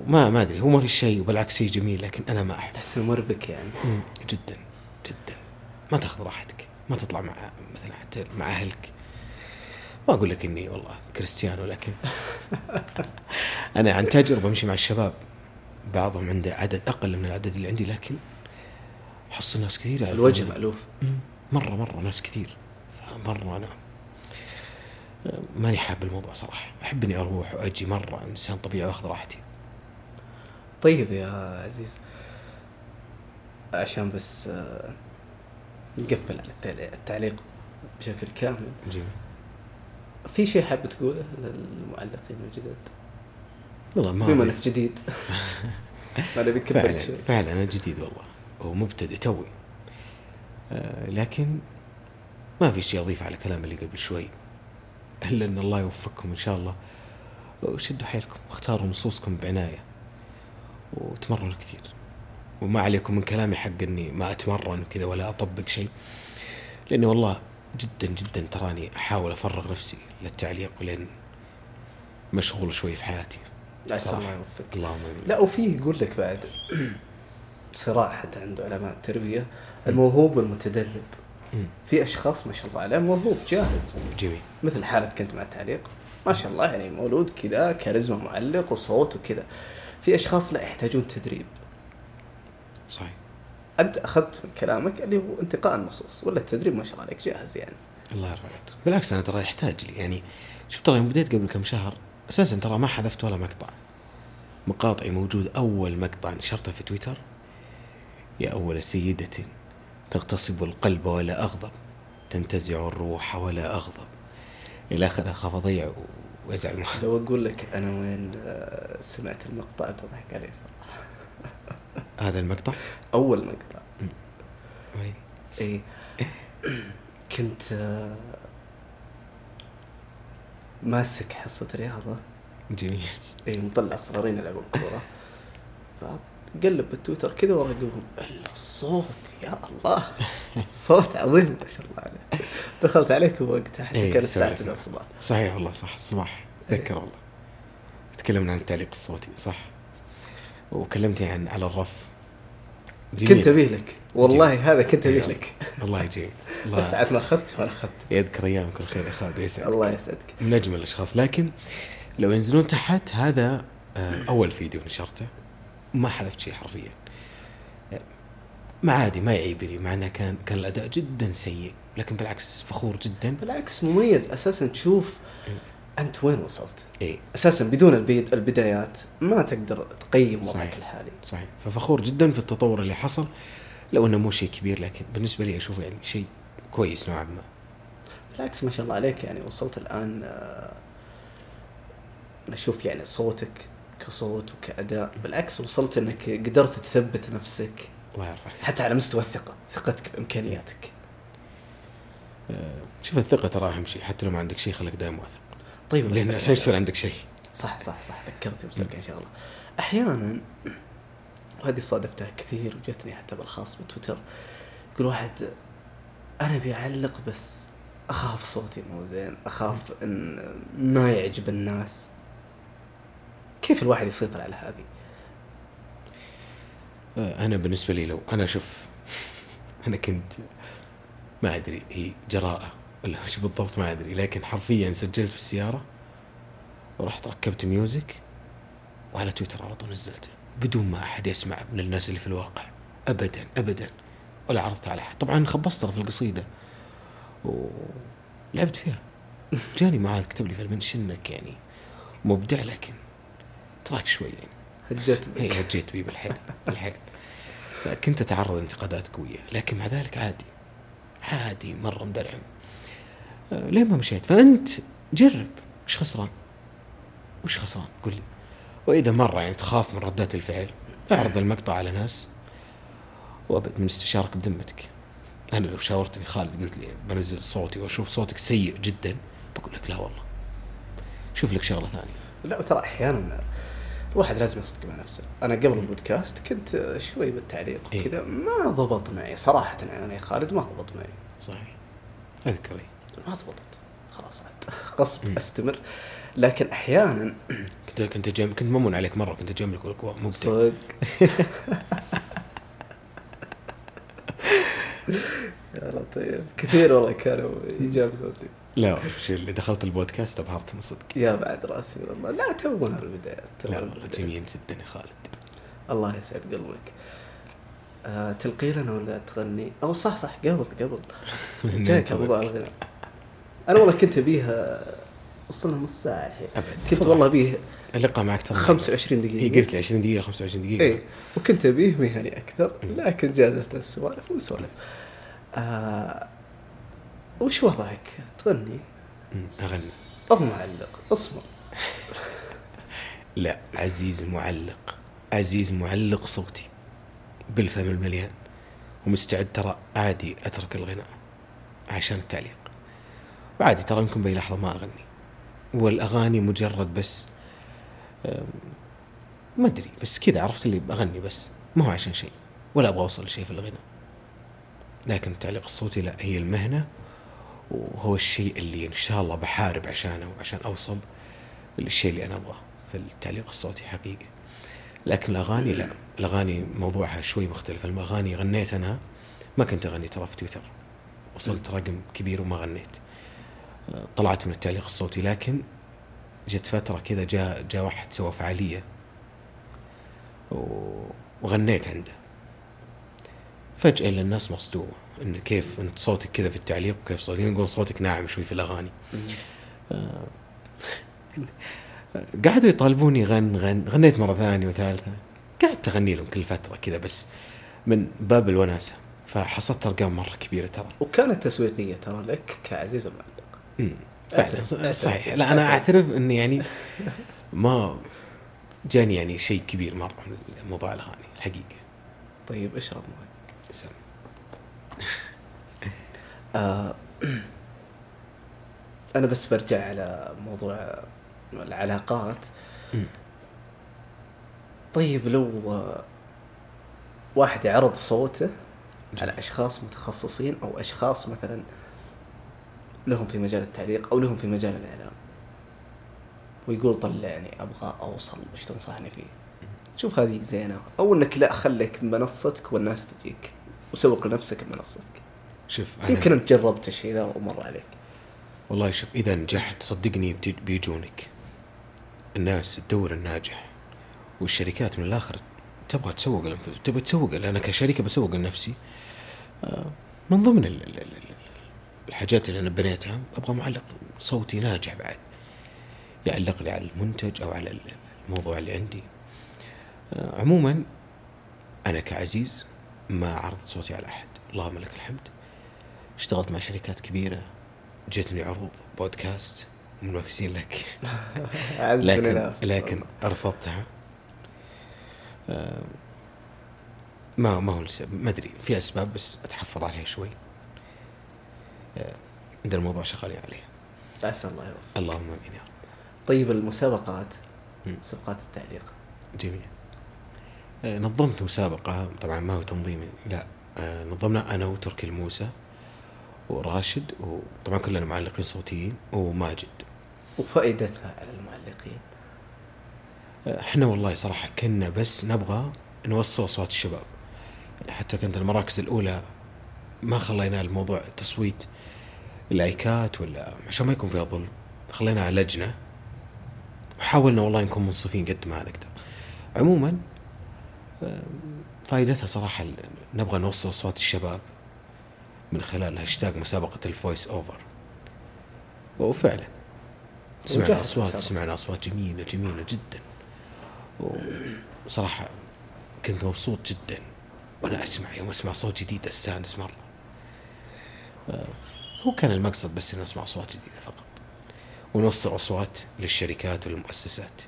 ما ما أدري هو ما في شيء وبالعكس شيء جميل لكن أنا ما أحب. تحس مربك يعني. جدا جدا. ما تأخذ راحتك ما تطلع مع مثلا حتى مع أهلك. ما أقول لك إني والله كريستيانو لكن (laughs) أنا عن تجربة امشي مع الشباب بعضهم عنده عدد أقل من العدد اللي عندي لكن احصل ناس كثير الوجه مم، مرة مرة ناس كثير. مره أنا ماني حاب الموضوع صراحة. أحب إني أروح وأجي مرة إنسان طبيعي وأخذ راحتي. طيب يا عزيز. عشان بس آه، نقفل على التعليق بشكل كامل. جميل. في شيء حاب تقوله للمعلقين الجدد؟ والله ما بما. إنك جديد. (laughs) أنا بكبرك فعلا فعلا أنا جديد والله ومبتدئ توي. آه لكن ما في شيء أضيف على كلام اللي قبل شوي إلا إن الله يوفقكم إن شاء الله. وشدوا حيلكم واختاروا نصوصكم بعناية وتمرنوا كثير. وما عليكم من كلامي حق إني ما أتمرن وكذا ولا أطبق شيء لأني والله جدا جدا تراني أحاول أفرغ نفسي للتعليق لأن مشغول شوي في حياتي. الله. يوفقك. اللهم آمين. لا وفيه يقول لك بعد (clears throat) صراع حتى عند علماء التربية الموهوب والمتدرب. في أشخاص ما شاء الله عليهم موهوب جاهز. جميل. مثل حالتك انت مع التعليق. ما شاء الله يعني مولود كذا كاريزما معلق وصوت وكذا. في أشخاص لا يحتاجون تدريب. صحيح. أنت أخذت من كلامك اللي هو انتقاء النصوص ولا التدريب ما شاء الله عليك جاهز يعني؟ الله يرفع بالعكس أنا ترى يحتاج لي. يعني شوف ترى يوم بديت قبل كم شهر أساسا ترى ما حذفت ولا مقطع. مقاطعي موجود أول مقطع نشرته في تويتر. يا اول سيدة تغتصب القلب ولا أغضب. تنتزع الروح ولا أغضب. إلى آخره أخاف أضيع وأزعل. لو أقول لك أنا وين آه، سمعت المقطع تضحك علي صراحة. (laughs) هذا المقطع؟ أول مقطع. وين؟ اي (clears throat) كنت آه، ماسك حصة رياضة. جميل. اي مطلع صغارين يلعبون كورة. فقلب بالتويتر كذا وراقبهم إلا الصوت يا الله. (laughs) صوت عظيم ما شاء الله عليه. دخلت عليك وقتها حتى إيه، كان الساعة سويت. 9 الصباح. صحيح والله صح الصباح أتذكر والله. تكلمنا عن التعليق الصوتي صح. وكلمتني عن على الرف. جميل. كنت أبيه لك. والله هذا كنت أبيه. لك. والله يجي (laughs) بس الله ساعات ما أخذت ما أخذت. يذكر أيامك الخير يا خالد يسعدك. الله يسعدك. من أجمل الأشخاص. لكن لو ينزلون تحت هذا آه، أول فيديو نشرته. ما حذفت شيء حرفيا. آه، ما عادي ما يعيبني مع إنه كان كان الأداء جدا سيء. لكن بالعكس فخور جدا. بالعكس مميز. أساسا تشوف أنت وين وصلت؟ اي أساسا بدون البيد البدايات ما تقدر تقيم وضعك. الحالي. صحيح. ففخور جدا في التطور اللي حصل لو إنه مو شيء كبير لكن بالنسبة لي أشوفه يعني شيء كويس نوعا ما. بالعكس ما شاء الله عليك يعني وصلت الآن آه، أنا أشوف يعني صوتك كصوت وكأداء. بالعكس وصلت إنك قدرت تثبت نفسك. الله يرفعك حتى على مستوى الثقة ثقتك بإمكانياتك. آه، شوف الثقة ترى أهم شيء حتى لو ما عندك شيء خليك دائما واثق. طيب لأن أسألك عشان يصير عندك شيء. صح صح صح. ذكرتني شاء الله. أحيانا وهذه صادفتها كثير وجتني حتى بالخاص بتويتر. يقول واحد أنا بيعلق بس أخاف صوتي مو زين أخاف إن ما يعجب الناس. كيف الواحد يسيطر على هذه؟ آه، أنا بالنسبة لي لو أنا شوف أنا كنت ما أدري هي جراءة. ولا وش بالضبط ما أدري لكن حرفيا سجلت في السيارة ورحت ركبت music وعلى تويتر على طول نزلته بدون ما أحد يسمع من الناس اللي في الواقع ابدا ابدا ولا عرضت على أحد. طبعا خبصت في القصيدة ولعبت فيها. (laughs) جاني معاذ كتب لي في ال mention إنك يعني مبدع لكن تراك شوي يعني. هجرت هي بك هجيت بي بالحيل بالحيل. كنت أتعرض انتقادات قوية لكن مع ذلك عادي عادي مرة مدرعم. آه، لين ما مشيت؟ فأنت جرب. وش خسران؟ وش خسران؟ قول لي. وإذا مرة يعني تخاف من ردات الفعل اعرض المقطع على ناس وأبد من استشارك بذمتك أنا لو شاورتني خالد قلت لي بنزل صوتي وأشوف صوتك سيء جدا بقول لك لا والله. شوف لك شغلة ثانية. لا ترى أحيانا الواحد لازم يصدق مع نفسه. أنا قبل البودكاست كنت شوي بالتعليق إيه. وكذا ما ضبط معي. صراحة أنا يا خالد ما ضبط معي. صحيح. اذكري ما ضبطت. خلاص عاد. غصب استمر. لكن أحيانا (clears throat) كنت كنت جم... كنت ممن عليك مرة كنت اجملك لك صدق. (laughs) يا لطيف. كثير والله كانوا يجاملوني لا شو اللي دخلت البودكاست ابهرت من صدق. يا بعد راسي والله. لا تونا بالبداية تونا لا والله. جميل جدا يا خالد. الله يسعد قلبك. آه تلقي لنا ولا تغني؟ أو صح صح قبل قبل. (laughs) جاك موضوع الغناء. أنا والله كنت أبيها وصلنا نص ساعة الحين. أبد. كنت والله أبيه اللقاء معك ترى. 25 دقيقة. هي قلت لي 20 دقيقه 25 دقيقة. إيه وكنت أبيه مهني أكثر لكن جازت السوالف ونسولف آه وش وضعك؟ تغني؟ أغني. أو معلق؟ اصمر (laughs) لا عزيز معلق. عزيز معلق صوتي. بالفم المليان. ومستعد ترى عادي أترك الغناء عشان التعليق. وعادي ترى يمكن بأي لحظة ما أغني. والأغاني مجرد بس ما أدري بس كذا عرفت اللي بغني بس ما هو عشان شيء ولا أبغى أوصل لشيء في الغناء لكن التعليق الصوتي لا هي المهنة وهو الشيء اللي إن شاء الله بحارب عشانه وعشان أوصل للشيء اللي أنا أبغاه. في التعليق الصوتي حقيقي. لكن الأغاني لا الأغاني موضوعها شوي مختلف. الأغاني غنيت أنا ما كنت أغني ترى في تويتر. وصلت رقم كبير وما غنيت. طلعت من التعليق الصوتي لكن جت فترة كذا جاء جاء واحد سوى فعالية. وغنيت عنده. فجأة الناس مصدومة. إن كيف أنت صوتك كذا في التعليق وكيف صوتك؟ يقول صوتك ناعم شوي في الأغاني. آه، قعدوا يطالبوني غن غن غنيت مرة ثانية وثالثة. قعدت أغني لهم كل فترة كذا بس من باب الوناسة. فحصلت أرقام مرة كبيرة ترى. وكانت تسويقيه ترى لك كعزيز أعترف. فعلا. صحيح. لا أنا أعترف إني يعني ما جاني يعني شيء كبير مرة من موضوع الاغاني الحقيقة طيب اشرب مويه سم. آه أنا بس برجع على موضوع العلاقات. طيب لو واحد يعرض صوته على أشخاص متخصصين أو أشخاص مثلا لهم في مجال التعليق أو لهم في مجال الإعلام. ويقول طلعني أبغى أوصل وش تنصحني فيه؟ شوف هذه زينة. أو إنك لا خليك منصتك والناس تجيك. وسوق لنفسك بمنصتك. شوف أنا يمكن أنت جربت الشيء ذا ومر عليك. والله شوف إذا نجحت صدقني بيجونك. الناس تدور الناجح. والشركات من الآخر تبغى تسوق لنفسها تبغى تسوق أنا كشركة بسوق لنفسي. آه، من ضمن ال- ال- ال- الحاجات اللي أنا بنيتها أبغى معلق صوتي ناجح بعد. يعلق لي على المنتج أو على ال- الموضوع اللي عندي. آه، عموما أنا كعزيز ما عرضت صوتي على أحد. اللهم لك الحمد. اشتغلت مع شركات كبيرة جتني عروض بودكاست منافسين لك. (laughs) لكن لكن. رفضتها آه، ما ما هو ما أدري في أسباب بس أتحفظ عليها شوي. عندنا الموضوع شغالين عليه. عسى الله يوفق اللهم آمين يا رب. طيب المسابقات. مسابقات التعليق. جميل. آه، نظمت مسابقة طبعا ما هو تنظيمي لا. آه، نظمنا أنا وتركي الموسى وراشد وطبعا كلنا معلقين صوتيين وماجد. وفائدتها على المعلقين؟ آه، إحنا والله صراحة كنا بس نبغى نوصل أصوات الشباب. يعني حتى كانت المراكز الأولى ما خلينا الموضوع تصويت اللايكات ولا عشان ما يكون فيها ظلم. خليناها لجنة. وحاولنا والله نكون منصفين قد ما نقدر. عموما فائدتها صراحة نبغى نوصل أصوات الشباب من خلال هاشتاج مسابقة ال voice over وفعلا سمعنا أصوات. سمعنا أصوات جميلة جميلة جدا. وصراحة كنت مبسوط جدا. وأنا أسمع يوم أسمع صوت جديد أستأنس مرة. هو كان المقصد بس إن نسمع أصوات جديدة فقط. ونوصل أصوات للشركات والمؤسسات.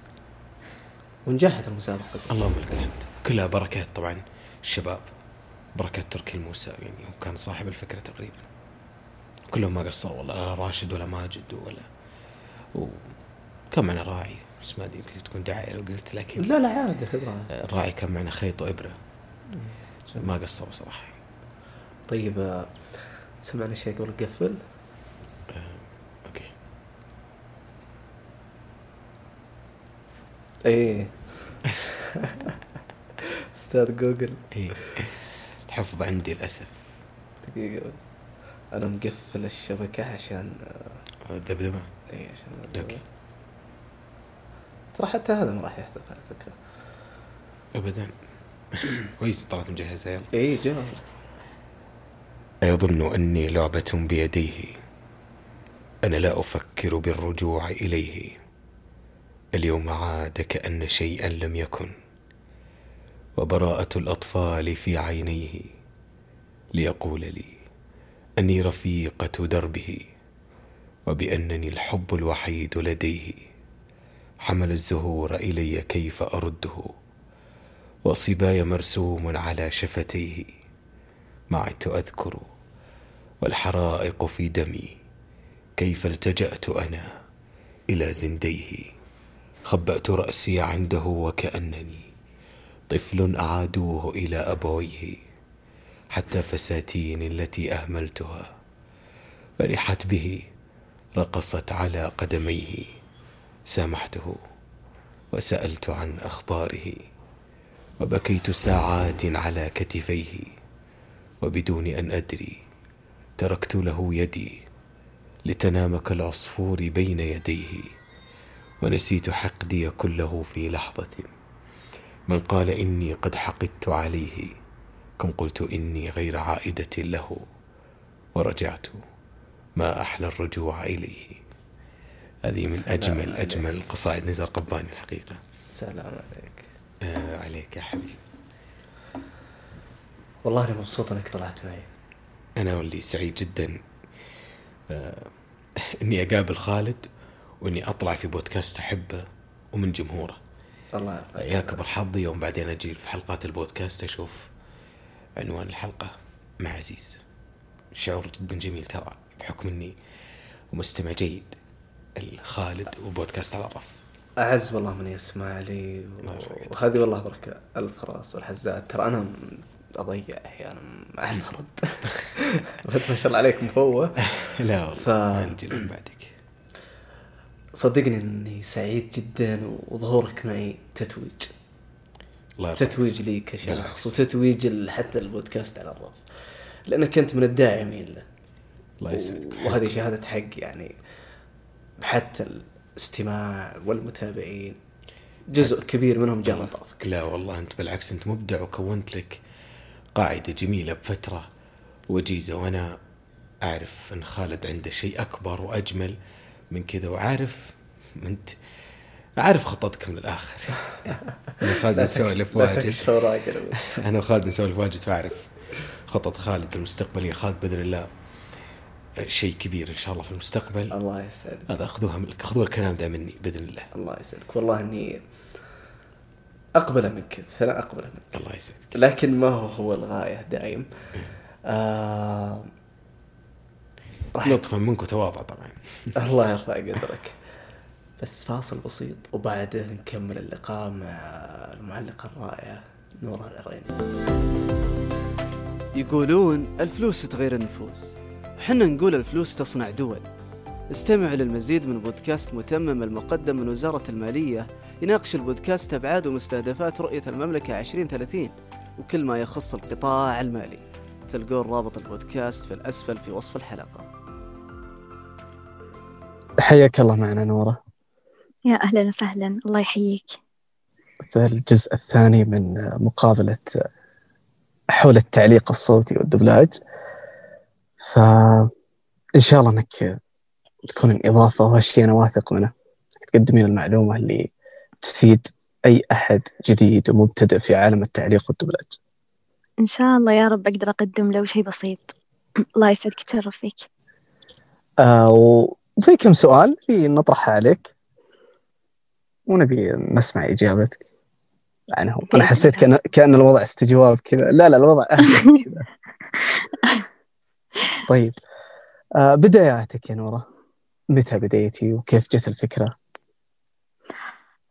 ونجحت المسابقة. اللهم لك الحمد. كلها بركات طبعا الشباب بركات تركي الموسى يعني هو كان صاحب الفكرة تقريبا. كلهم ما قصروا والله لا راشد ولا ماجد ولا وكان معنا راعي بس ما أدري يمكن تكون دعاية لو قلت لكن لا لا عادي خذ راحتك. الراعي كان معنا خيط وإبرة. ما قصروا صراحة. طيب آه، تسمعنا شيء قبل نقفل؟ okay. إيه. (laughs) أستاذ جوجل. إيه. الحفظ عندي للأسف. دقيقة بس. أنا مقفل الشبكة عشان آه، الذبذبة إيه عشان أوكي. ترى حتى هذا ما راح يحذف على فكرة. أبدا. (coughs) كويس طلعت مجهزة يلا. إيه جاء أيظن أني لعبة بيديه. أنا لا أفكر بالرجوع إليه. اليوم عاد كأن شيئا لم يكن. وبراءة الأطفال في عينيه. ليقول لي أني رفيقة دربه وبأنني الحب الوحيد لديه. حمل الزهور إلي كيف أرده وصباي مرسوم على شفتيه. ما عدت أذكر والحرائق في دمي كيف التجأت أنا إلى زنديه. خبأت رأسي عنده وكأنني طفل أعادوه إلى أبويه حتى فساتين التي أهملتها فرحت به رقصت على قدميه. سامحته وسألت عن أخباره وبكيت ساعات على كتفيه. وبدون أن أدري تركت له يدي لتنام كالعصفور بين يديه ونسيت حقدي كله في لحظة. من قال إني قد حقدت عليه كم قلت إني غير عائدة له ورجعت ما أحلى الرجوع إليه. هذه من سلام أجمل عليك. أجمل قصائد نزار قباني الحقيقة. السلام عليك. آه عليك يا حبيبي. والله أنا مبسوط إنك طلعت معي. أنا واللي سعيد جدا آه (laughs) إني أقابل خالد وإني أطلع في بودكاست أحبه ومن جمهوره. الله يرفعك يا كبر حظي يوم بعدين أجي في حلقات البودكاست أشوف عنوان الحلقة. مع عزيز. شعور جدا جميل ترى بحكم إني مستمع جيد الخالد وبودكاست على الرف. أعز والله من يسمع لي. وهذه والله بركة الفراس والحزات. ترى أنا م- أضيع أحيانا مع المرض. (laughs) بعد ما شاء الله عليك مفوه. (laughs) لا والله ف- بعدك. صدقني إني سعيد جدا وظهورك معي تتويج. الله. تتويج لي كشخص. وتتويج حتى البودكاست على الرف. لأنك كنت من الداعمين له الله يسعدك. وهذه شهادة حق يعني حتى الاستماع والمتابعين جزء كبير منهم جاء من طرفك. لا والله أنت بالعكس أنت مبدع وكونت لك قاعدة جميلة بفترة وجيزة وأنا أعرف أن خالد عنده شيء أكبر وأجمل من كذا وعارف انت عارف خطتك من الآخر. (laughs) أنا وخالد نسولف واجد. (laughs) أنا وخالد نسولف واجد فأعرف خطط خالد المستقبلية. خالد بإذن الله شيء كبير إن شاء الله في المستقبل. الله يسعدك. هذا خذوها خذوا الكلام ذا مني بإذن الله. الله يسعدك. والله إني أقبل منك الثناء أقبل منك. الله يسعدك. لكن ما هو هو الغاية دائم؟ آه راح. لطفا منك وتواضع طبعا. (laughs) الله يرفع قدرك. بس فاصل بسيط وبعده نكمل اللقاء مع المعلقة الرائعة نورة العريني. يقولون الفلوس تغير النفوس. حنا نقول الفلوس تصنع دول. استمعوا للمزيد من بودكاست متمم المقدم من وزارة المالية يناقش البودكاست أبعاد ومستهدفات رؤية المملكة 2030 وكل ما يخص القطاع المالي. تلقون رابط البودكاست في الأسفل في وصف الحلقة. حياك الله معنا نورة. يا أهلا وسهلا. الله يحييك. في الجزء الثاني من مقابلة حول التعليق الصوتي والدبلاج. فإن شاء الله أنك تكون إضافة وهالشيء أنا واثق منه. تقدمين المعلومة اللي تفيد أي أحد جديد ومبتدئ في عالم التعليق والدبلاج إن شاء الله يا رب أقدر أقدم له شيء بسيط. (clears throat) الله يسعدك يتشرف فيك. آه وفي كم سؤال في نطرحها عليك. ونبي نسمع إجابتك عنهم. أنا حسيت كأن, كأن الوضع استجواب كذا. لا لا الوضع كذا. (laughs) طيب. آه بداياتك يا نورة. متى بديتي؟ وكيف جت الفكرة؟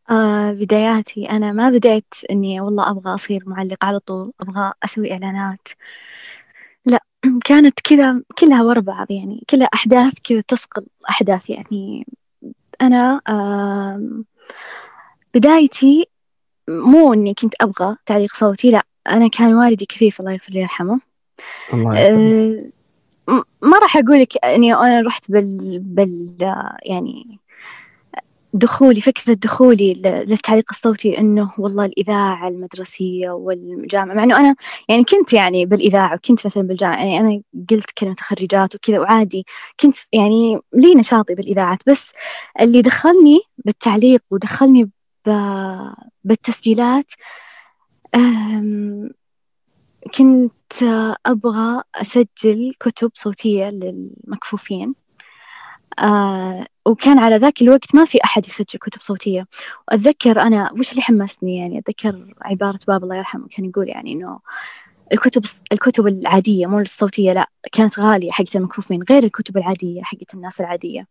آه بداياتي أنا ما بديت إني والله أبغى أصير معلقة على طول أبغى أسوي إعلانات. لا (clears throat) كانت كذا كلها ورا بعض يعني كلها أحداث كذا تسقط أحداث يعني. أنا آه بدايتي مو إني كنت أبغى تعليق صوتي لا أنا كان والدي كفيف الله يغفر يرحمه. الله أه ما راح أقول لك إني أنا رحت بال, بال يعني دخولي فكرة دخولي للتعليق الصوتي إنه والله الإذاعة المدرسية والجامعة مع إنه أنا يعني كنت يعني بالإذاعة وكنت مثلا بالجامعة يعني أنا قلت كلمة تخرجات وكذا وعادي كنت يعني لي نشاطي بالإذاعات بس اللي دخلني بالتعليق ودخلني بالتسجيلات كنت أبغى أسجل كتب صوتية للمكفوفين. آه وكان على ذاك الوقت ما في أحد يسجل كتب صوتية. وأتذكر أنا وش اللي حمسني يعني أتذكر عبارة باب الله يرحمه كان يقول يعني إنه الكتب الكتب العادية مو الصوتية لا كانت غالية حقت المكفوفين غير الكتب العادية حقت الناس العادية.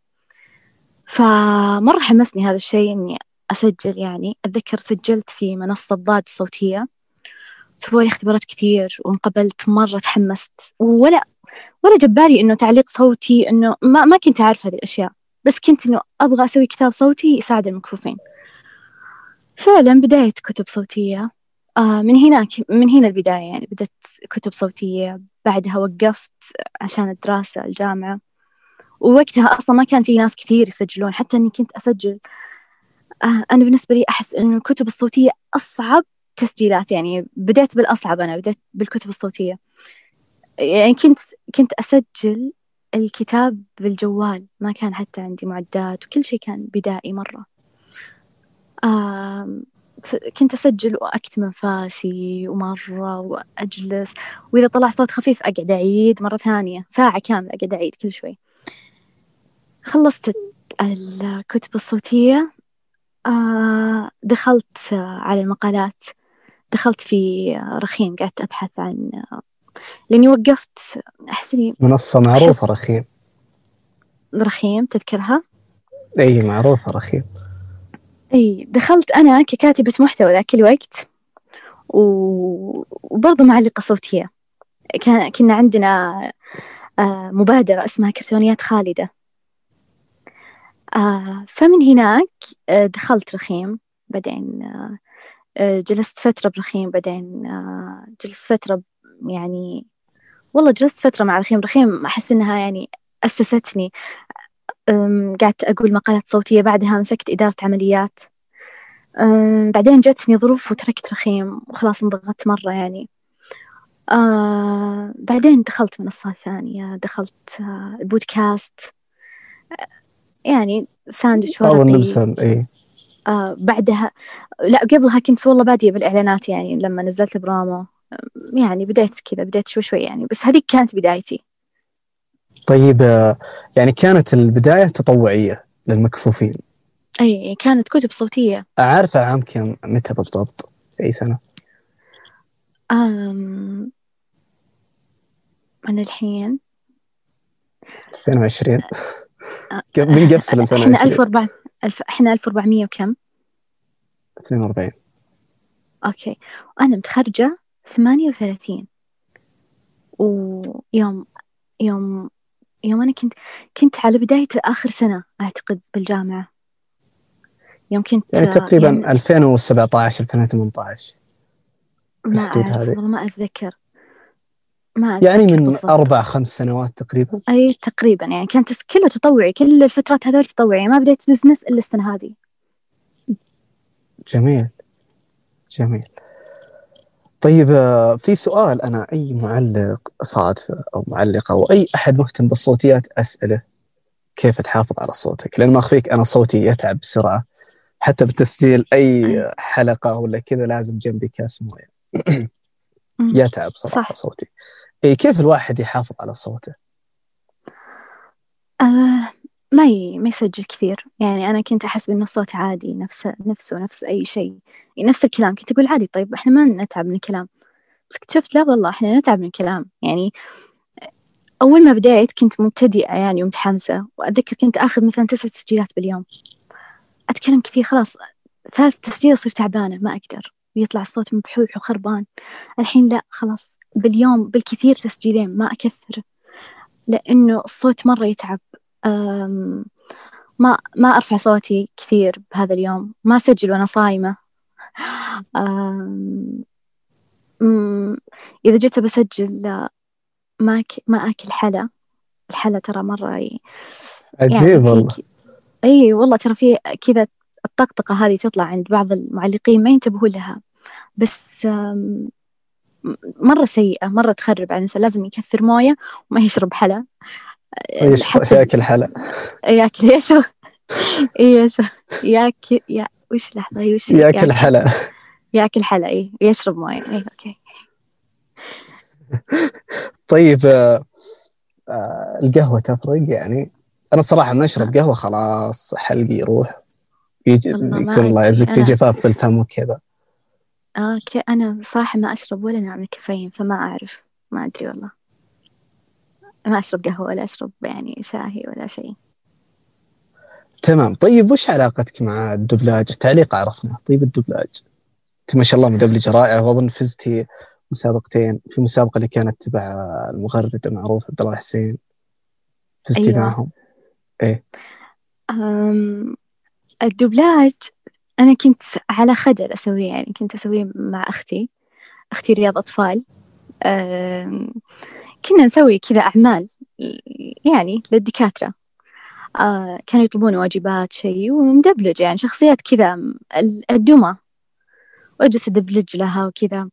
فمرة حمسني هذا الشيء إني أسجل يعني. أتذكر سجلت في منصة ضاد الصوتية سووا لي اختبارات كثير وانقبلت مرة تحمست. ولا ولا جبالي إنه تعليق صوتي إنه ما ما كنت أعرف هذه الأشياء. بس كنت إنه أبغى أسوي كتاب صوتي يساعد المكفوفين فعلا بداية كتب صوتية. آه من هناك من هنا البداية يعني بدأت كتب صوتية. بعدها وقفت عشان الدراسة الجامعة. ووقتها أصلا ما كان في ناس كثير يسجلون حتى إني كنت أسجل. آه أنا بالنسبة لي أحس إنه الكتب الصوتية أصعب تسجيلات يعني بديت بالأصعب أنا بديت بالكتب الصوتية. يعني كنت كنت أسجل الكتاب بالجوال ما كان حتى عندي معدات وكل شيء كان بدائي مرة. كنت أسجل وأكتم أنفاسي ومرة وأجلس. وإذا طلع صوت خفيف أقعد أعيد مرة ثانية ساعة كاملة أقعد أعيد كل شوي. خلصت الكتب الصوتية. دخلت على المقالات. دخلت في رخيم قعدت أبحث عن لأني وقفت أحسني منصة معروفة رخيم. رخيم تذكرها؟ أي معروفة رخيم. أي دخلت أنا ككاتبة محتوى ذاك الوقت و... وبرضه معلقة صوتية كان كنا عندنا آه، مبادرة اسمها كرتونيات خالدة. آه، فمن هناك آه، دخلت رخيم بعدين جلست فترة برخيم بعدين جلست فترة يعني والله جلست فترة مع رخيم. رخيم أحس إنها يعني أسستني. قعدت أقول مقالات صوتية بعدها مسكت إدارة عمليات. بعدين جاتني ظروف وتركت رخيم وخلاص انضغطت مرة يعني. آه بعدين دخلت منصات ثانية دخلت آه البودكاست. يعني ساندويتش ورقي. إي. آه بعدها لا قبلها كنت والله بادية بالإعلانات يعني لما نزلت برامو يعني بديت كذا بديت شوي شوي يعني. بس هذيك كانت بدايتي. طيب يعني كانت البداية تطوعية للمكفوفين. أي كانت كتب صوتية. أعرف عام كم متى بالضبط؟ أي سنة؟ أم... أنا الحين؟ 2020 بنقفل 2020 إحنا 1400 إحنا 1400 وكم؟ 42 okay. وأنا متخرجة ثمانية وثلاثين. ويوم يوم يوم أنا كنت كنت على بداية آخر سنة أعتقد بالجامعة. يوم كنت يعني تقريبا يوم... 2017 2018 ما أعرف هذه. ما أتذكر. ما أتذكر يعني من بالضبط. أربع خمس سنوات تقريبا. أي تقريبا يعني كانت كله تطوعي كل الفترات هذول تطوعي. ما بديت business إلا السنة هذه. جميل. جميل. طيب آه، في سؤال أنا أي معلق صادفة أو معلقة أو أي أحد مهتم بالصوتيات أسأله كيف تحافظ على صوتك؟ لأن ما أخفيك أنا صوتي يتعب بسرعة حتى بتسجيل أي حلقة ولا كذا لازم جنبي كاس موية. (clears throat) يتعب صراحة صح. صوتي. إيه كيف الواحد يحافظ على صوته؟ آه ما ي... ما يسجل كثير. يعني أنا كنت أحس إنه الصوت عادي نفس نفسه نفس أي شيء. نفس الكلام. كنت أقول عادي طيب إحنا ما نتعب من الكلام. بس اكتشفت لا والله إحنا نتعب من الكلام. يعني أول ما بديت كنت مبتدئة يعني ومتحمسة. وأتذكر كنت آخذ مثلا تسع تسجيلات باليوم. أتكلم كثير خلاص. ثالث تسجيل أصير تعبانة ما أقدر. ويطلع الصوت مبحوح وخربان. الحين لا خلاص. باليوم بالكثير تسجيلين ما أكثر. لأنه الصوت مرة يتعب. ما ما أرفع صوتي كثير بهذا اليوم. ما أسجل وأنا صايمة. إذا جيت بسجل ما ما أكل حلا. الحلا ترى مرة عجيب يعني والله. أي والله ترى في كذا الطقطقة هذه تطلع عند بعض المعلقين ما ينتبهون لها. بس مرة سيئة مرة تخرب على الإنسان. لازم يكثر موية وما يشرب حلا. حتى ياكل حلا ياكل يشرب يشرب ياكل يا وش لحظة وش ياكل حلا ياكل حلا اي يشرب موية اي أوكي. (laughs) طيب آه آه القهوة تفرق؟ يعني أنا صراحة ما أشرب قهوة خلاص حلقي يروح. يجي يكون الله يعزك في جفاف في الفم وكذا. آه أنا صراحة ما أشرب ولا نوع من الكافيين فما أعرف ما أدري والله. ما أشرب قهوة ولا أشرب يعني شاهي ولا شيء. تمام. طيب وش علاقتك مع الدبلاج؟ التعليق عرفنا طيب الدبلاج. أنت ما شاء الله مدبلجة رائعة وأظن فزتي مسابقتين في مسابقة اللي كانت تبع المغرد المعروف عبد الله حسين. فزتي أيوة. معهم. إيه. أم الدبلاج أنا كنت على خجل أسويه يعني كنت أسويه مع أختي. أختي رياض أطفال. كنا نسوي كذا أعمال يعني للدكاترة. آه كانوا يطلبون واجبات شيء وندبلج يعني شخصيات كذا الدمى. وأجلس أدبلج لها وكذا.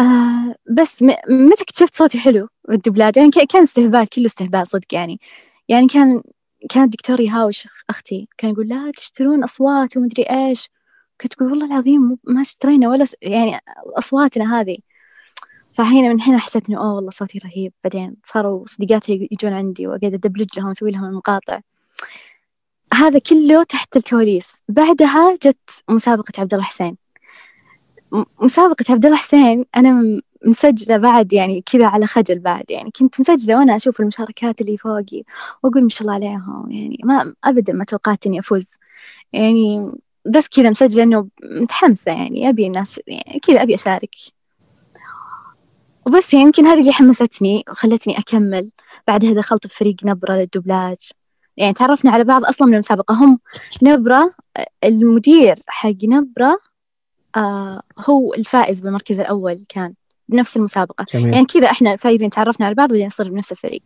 آه بس متى اكتشفت صوتي حلو؟ بالدبلاج يعني كان استهبال كله استهبال صدق يعني. يعني كان كان الدكتور يهاوش أختي كان يقول لا تشترون أصوات ومدري إيش. كنت تقول والله العظيم ما اشترينا ولا. يعني أصواتنا هذه. فهنا من هنا حسيت إنه أوه والله صوتي رهيب. بعدين صاروا صديقاتي يجون عندي وقاعدة أدبلج لهم وأسوي لهم المقاطع هذا كله تحت الكواليس. بعدها جت مسابقة عبد الله حسين. مسابقة عبد الله حسين أنا مسجلة بعد يعني كذا على خجل بعد يعني. كنت مسجلة وأنا أشوف المشاركات اللي فوقي وأقول ما شاء الله عليهم يعني. ما أبدا ما توقعت إني أفوز. يعني بس كذا مسجلة إنه متحمسة يعني. أبي الناس يعني كذا أبي أشارك. وبس يعني يمكن هذه اللي حمستني وخلتني أكمل. بعدها دخلت بفريق نبرة للدبلاج يعني تعرفنا على بعض أصلا من المسابقة. هم نبرة المدير حق نبرة آه هو الفائز بالمركز الأول كان بنفس المسابقة. جميل. يعني كذا إحنا فايزين تعرفنا على بعض وبعدين نصير بنفس الفريق.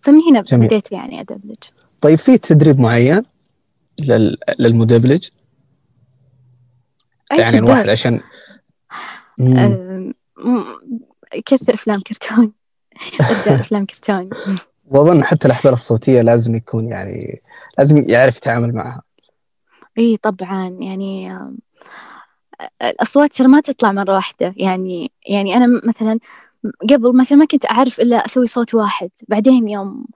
فمن هنا جميل. بديت يعني أدبلج. طيب في تدريب معين لل... للمدبلج؟ يعني الواحد عشان كثر أفلام كرتون. رجال أفلام كرتون. واظن حتى الأحبال الصوتية لازم يكون يعني لازم يعرف يتعامل معها. إي طبعا. يعني الأصوات ترى ما تطلع مرة واحدة. يعني يعني أنا مثلا قبل مثلا ما كنت أعرف إلا أسوي صوت واحد. بعدين يوم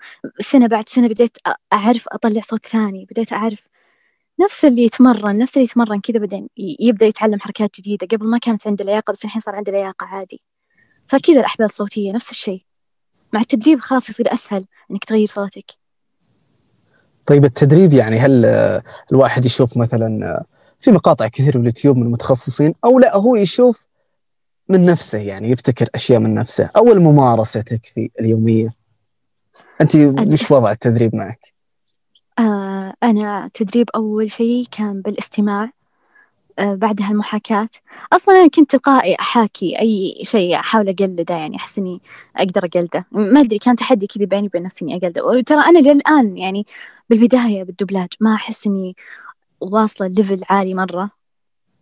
سنة بعد سنة بديت أعرف أطلع صوت ثاني. بديت أعرف نفس اللي يتمرن نفس اللي يتمرن كذا. بعدين يبدأ يتعلم حركات جديدة. قبل ما كانت عنده لياقة بس الحين صار عنده لياقة عادي. فكذا الأحبال الصوتية نفس الشيء. مع التدريب خلاص يصير أسهل إنك تغير صوتك. طيب التدريب يعني هل الواحد يشوف مثلا في مقاطع كثير باليوتيوب من المتخصصين أو لا هو يشوف من نفسه يعني يبتكر أشياء من نفسه أو ممارستك في اليومية؟ أنت وش وضع التدريب معك؟ آه أنا تدريب أول شيء كان بالاستماع. بعدها المحاكاة أصلا أنا كنت تلقائي أحاكي أي شيء أحاول أقلده يعني أحس إني أقدر أقلده. ما أدري كان تحدي كذا بيني وبين نفسي إني أقلده. وترى أنا للآن يعني بالبداية بالدبلاج ما أحس إني واصلة level عالي مرة.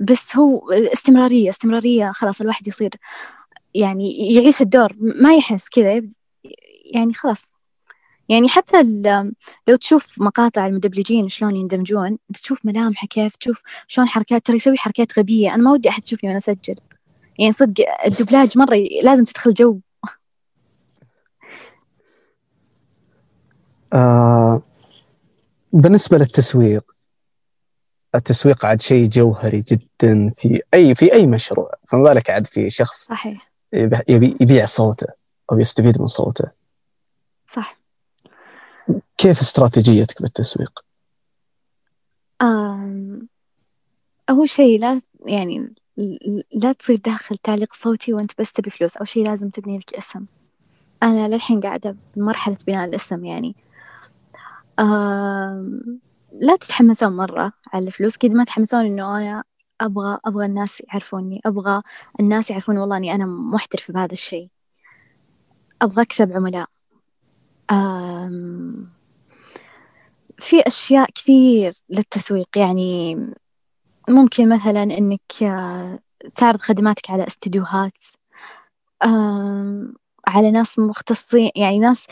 بس هو استمرارية استمرارية خلاص الواحد يصير يعني يعيش الدور ما يحس كذا. يعني خلاص يعني حتى لو تشوف مقاطع المدبلجين شلون يندمجون تشوف ملامحه كيف تشوف شلون حركات ترى يسوي حركات غبية. أنا ما ودي أحد يشوفني وأنا أسجل. يعني صدق الدبلاج مرة لازم تدخل جو. (laughs) آه بالنسبة للتسويق التسويق عاد شيء جوهري جدا في أي في أي مشروع. فما بالك عاد في شخص صحيح. يبي يبي- يبيع صوته أو يستفيد من صوته. كيف استراتيجيتك بالتسويق؟ أول شيء لا يعني لا تصير داخل تعليق صوتي وأنت بس تبي فلوس. أول شيء لازم تبني لك اسم. أنا للحين قاعدة بمرحلة بناء الاسم يعني. لا تتحمسون مرة على الفلوس. قد ما تحمسون إنه أنا أبغى أبغى الناس يعرفوني. أبغى الناس يعرفون والله إني أنا محترفة بهذا الشيء. أبغى أكسب عملاء. في أشياء كثير للتسويق يعني ممكن مثلا إنك آه، تعرض خدماتك على استديوهات آم، على ناس مختصين يعني ناس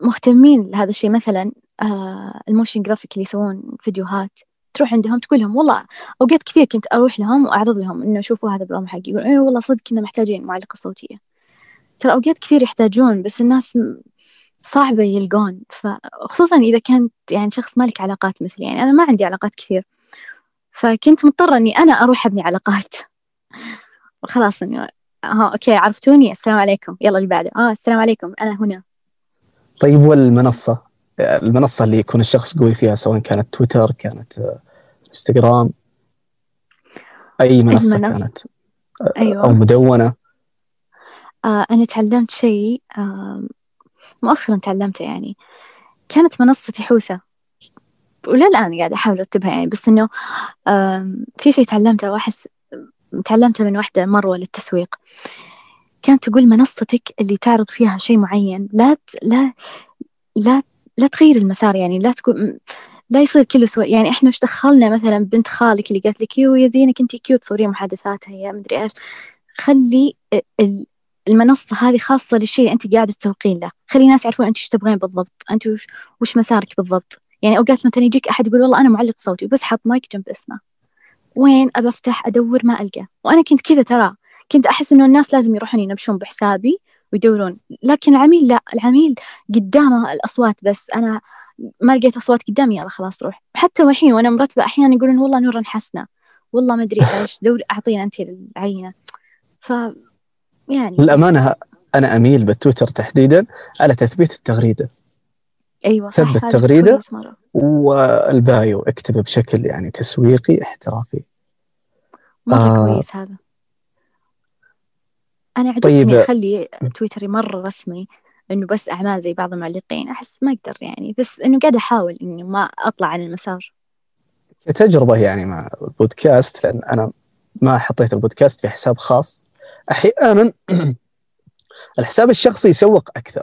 مهتمين لهذا الشيء مثلا آه، ال motion graphic اللي يسوون فيديوهات تروح عندهم تقول لهم والله أوقات كثير كنت أروح لهم وأعرض لهم إنه شوفوا هذا البرنامج حقي يقولون إيه والله صدق كنا محتاجين معلقة صوتية. ترى أوقات كثير يحتاجون بس الناس صعبة يلقون فخصوصا إذا كنت يعني شخص مالك علاقات مثلي يعني أنا ما عندي علاقات كثير. فكنت مضطرة إني أنا أروح أبني علاقات. (laughs) وخلاص إنه ها أوكي عرفتوني السلام عليكم يلا اللي بعده. آه السلام عليكم أنا هنا. طيب والمنصة؟ المنصة اللي يكون الشخص قوي فيها سواء كانت تويتر كانت آه، إنستغرام. أي منصة المنصة. كانت أيوة. أو مدونة؟ آه أنا تعلمت شيء آه مؤخرا تعلمته يعني. كانت منصتي حوسة. وللآن قاعدة أحاول أرتبها يعني بس إنه في شيء تعلمته وأحس تعلمته من واحدة مروة للتسويق. كانت تقول منصتك اللي تعرض فيها شيء معين لا ت... لا لا لا تغير المسار يعني لا تكون لا يصير كله سوى يعني إحنا وش دخلنا مثلا بنت خالك اللي قالت لك يو يا زينك أنتي cute تصورين محادثاتها يا مدري إيش. خلي المنصة هذه خاصة للشيء أنت قاعدة تسوقين له. خلي الناس يعرفون أنت وش تبغين بالضبط أنت وش, وش مسارك بالضبط. يعني أوقات مثلا يجيك أحد يقول والله أنا معلق صوتي وبس حاط مايك جنب اسمه. وين أبى أفتح أدور ما ألقى. وأنا كنت كذا ترى. كنت أحس إنه الناس لازم يروحون ينبشون بحسابي ويدورون. لكن العميل لا العميل قدامه الأصوات بس. أنا ما لقيت أصوات قدامي يلا خلاص روح. حتى والحين وأنا مرتبة أحيانا يقولون والله نور حسنة. والله ما أدري إيش دوري أعطينا أنت العينة. ف يعني. للأمانة أنا أميل بالتويتر تحديدا على تثبيت التغريدة. أيوه ثبت مرة. والبايو اكتبه بشكل يعني تسويقي احترافي. مرة آه. كويس هذا. أنا عجزت طيب. أخلي تويتري مرة رسمي إنه بس أعمال زي بعض المعلقين. أحس ما أقدر يعني بس إنه قاعدة أحاول إني ما أطلع عن المسار. كتجربة يعني مع البودكاست لأن أنا ما حطيت البودكاست في حساب خاص. أحيانا (clears throat) الحساب الشخصي يسوق أكثر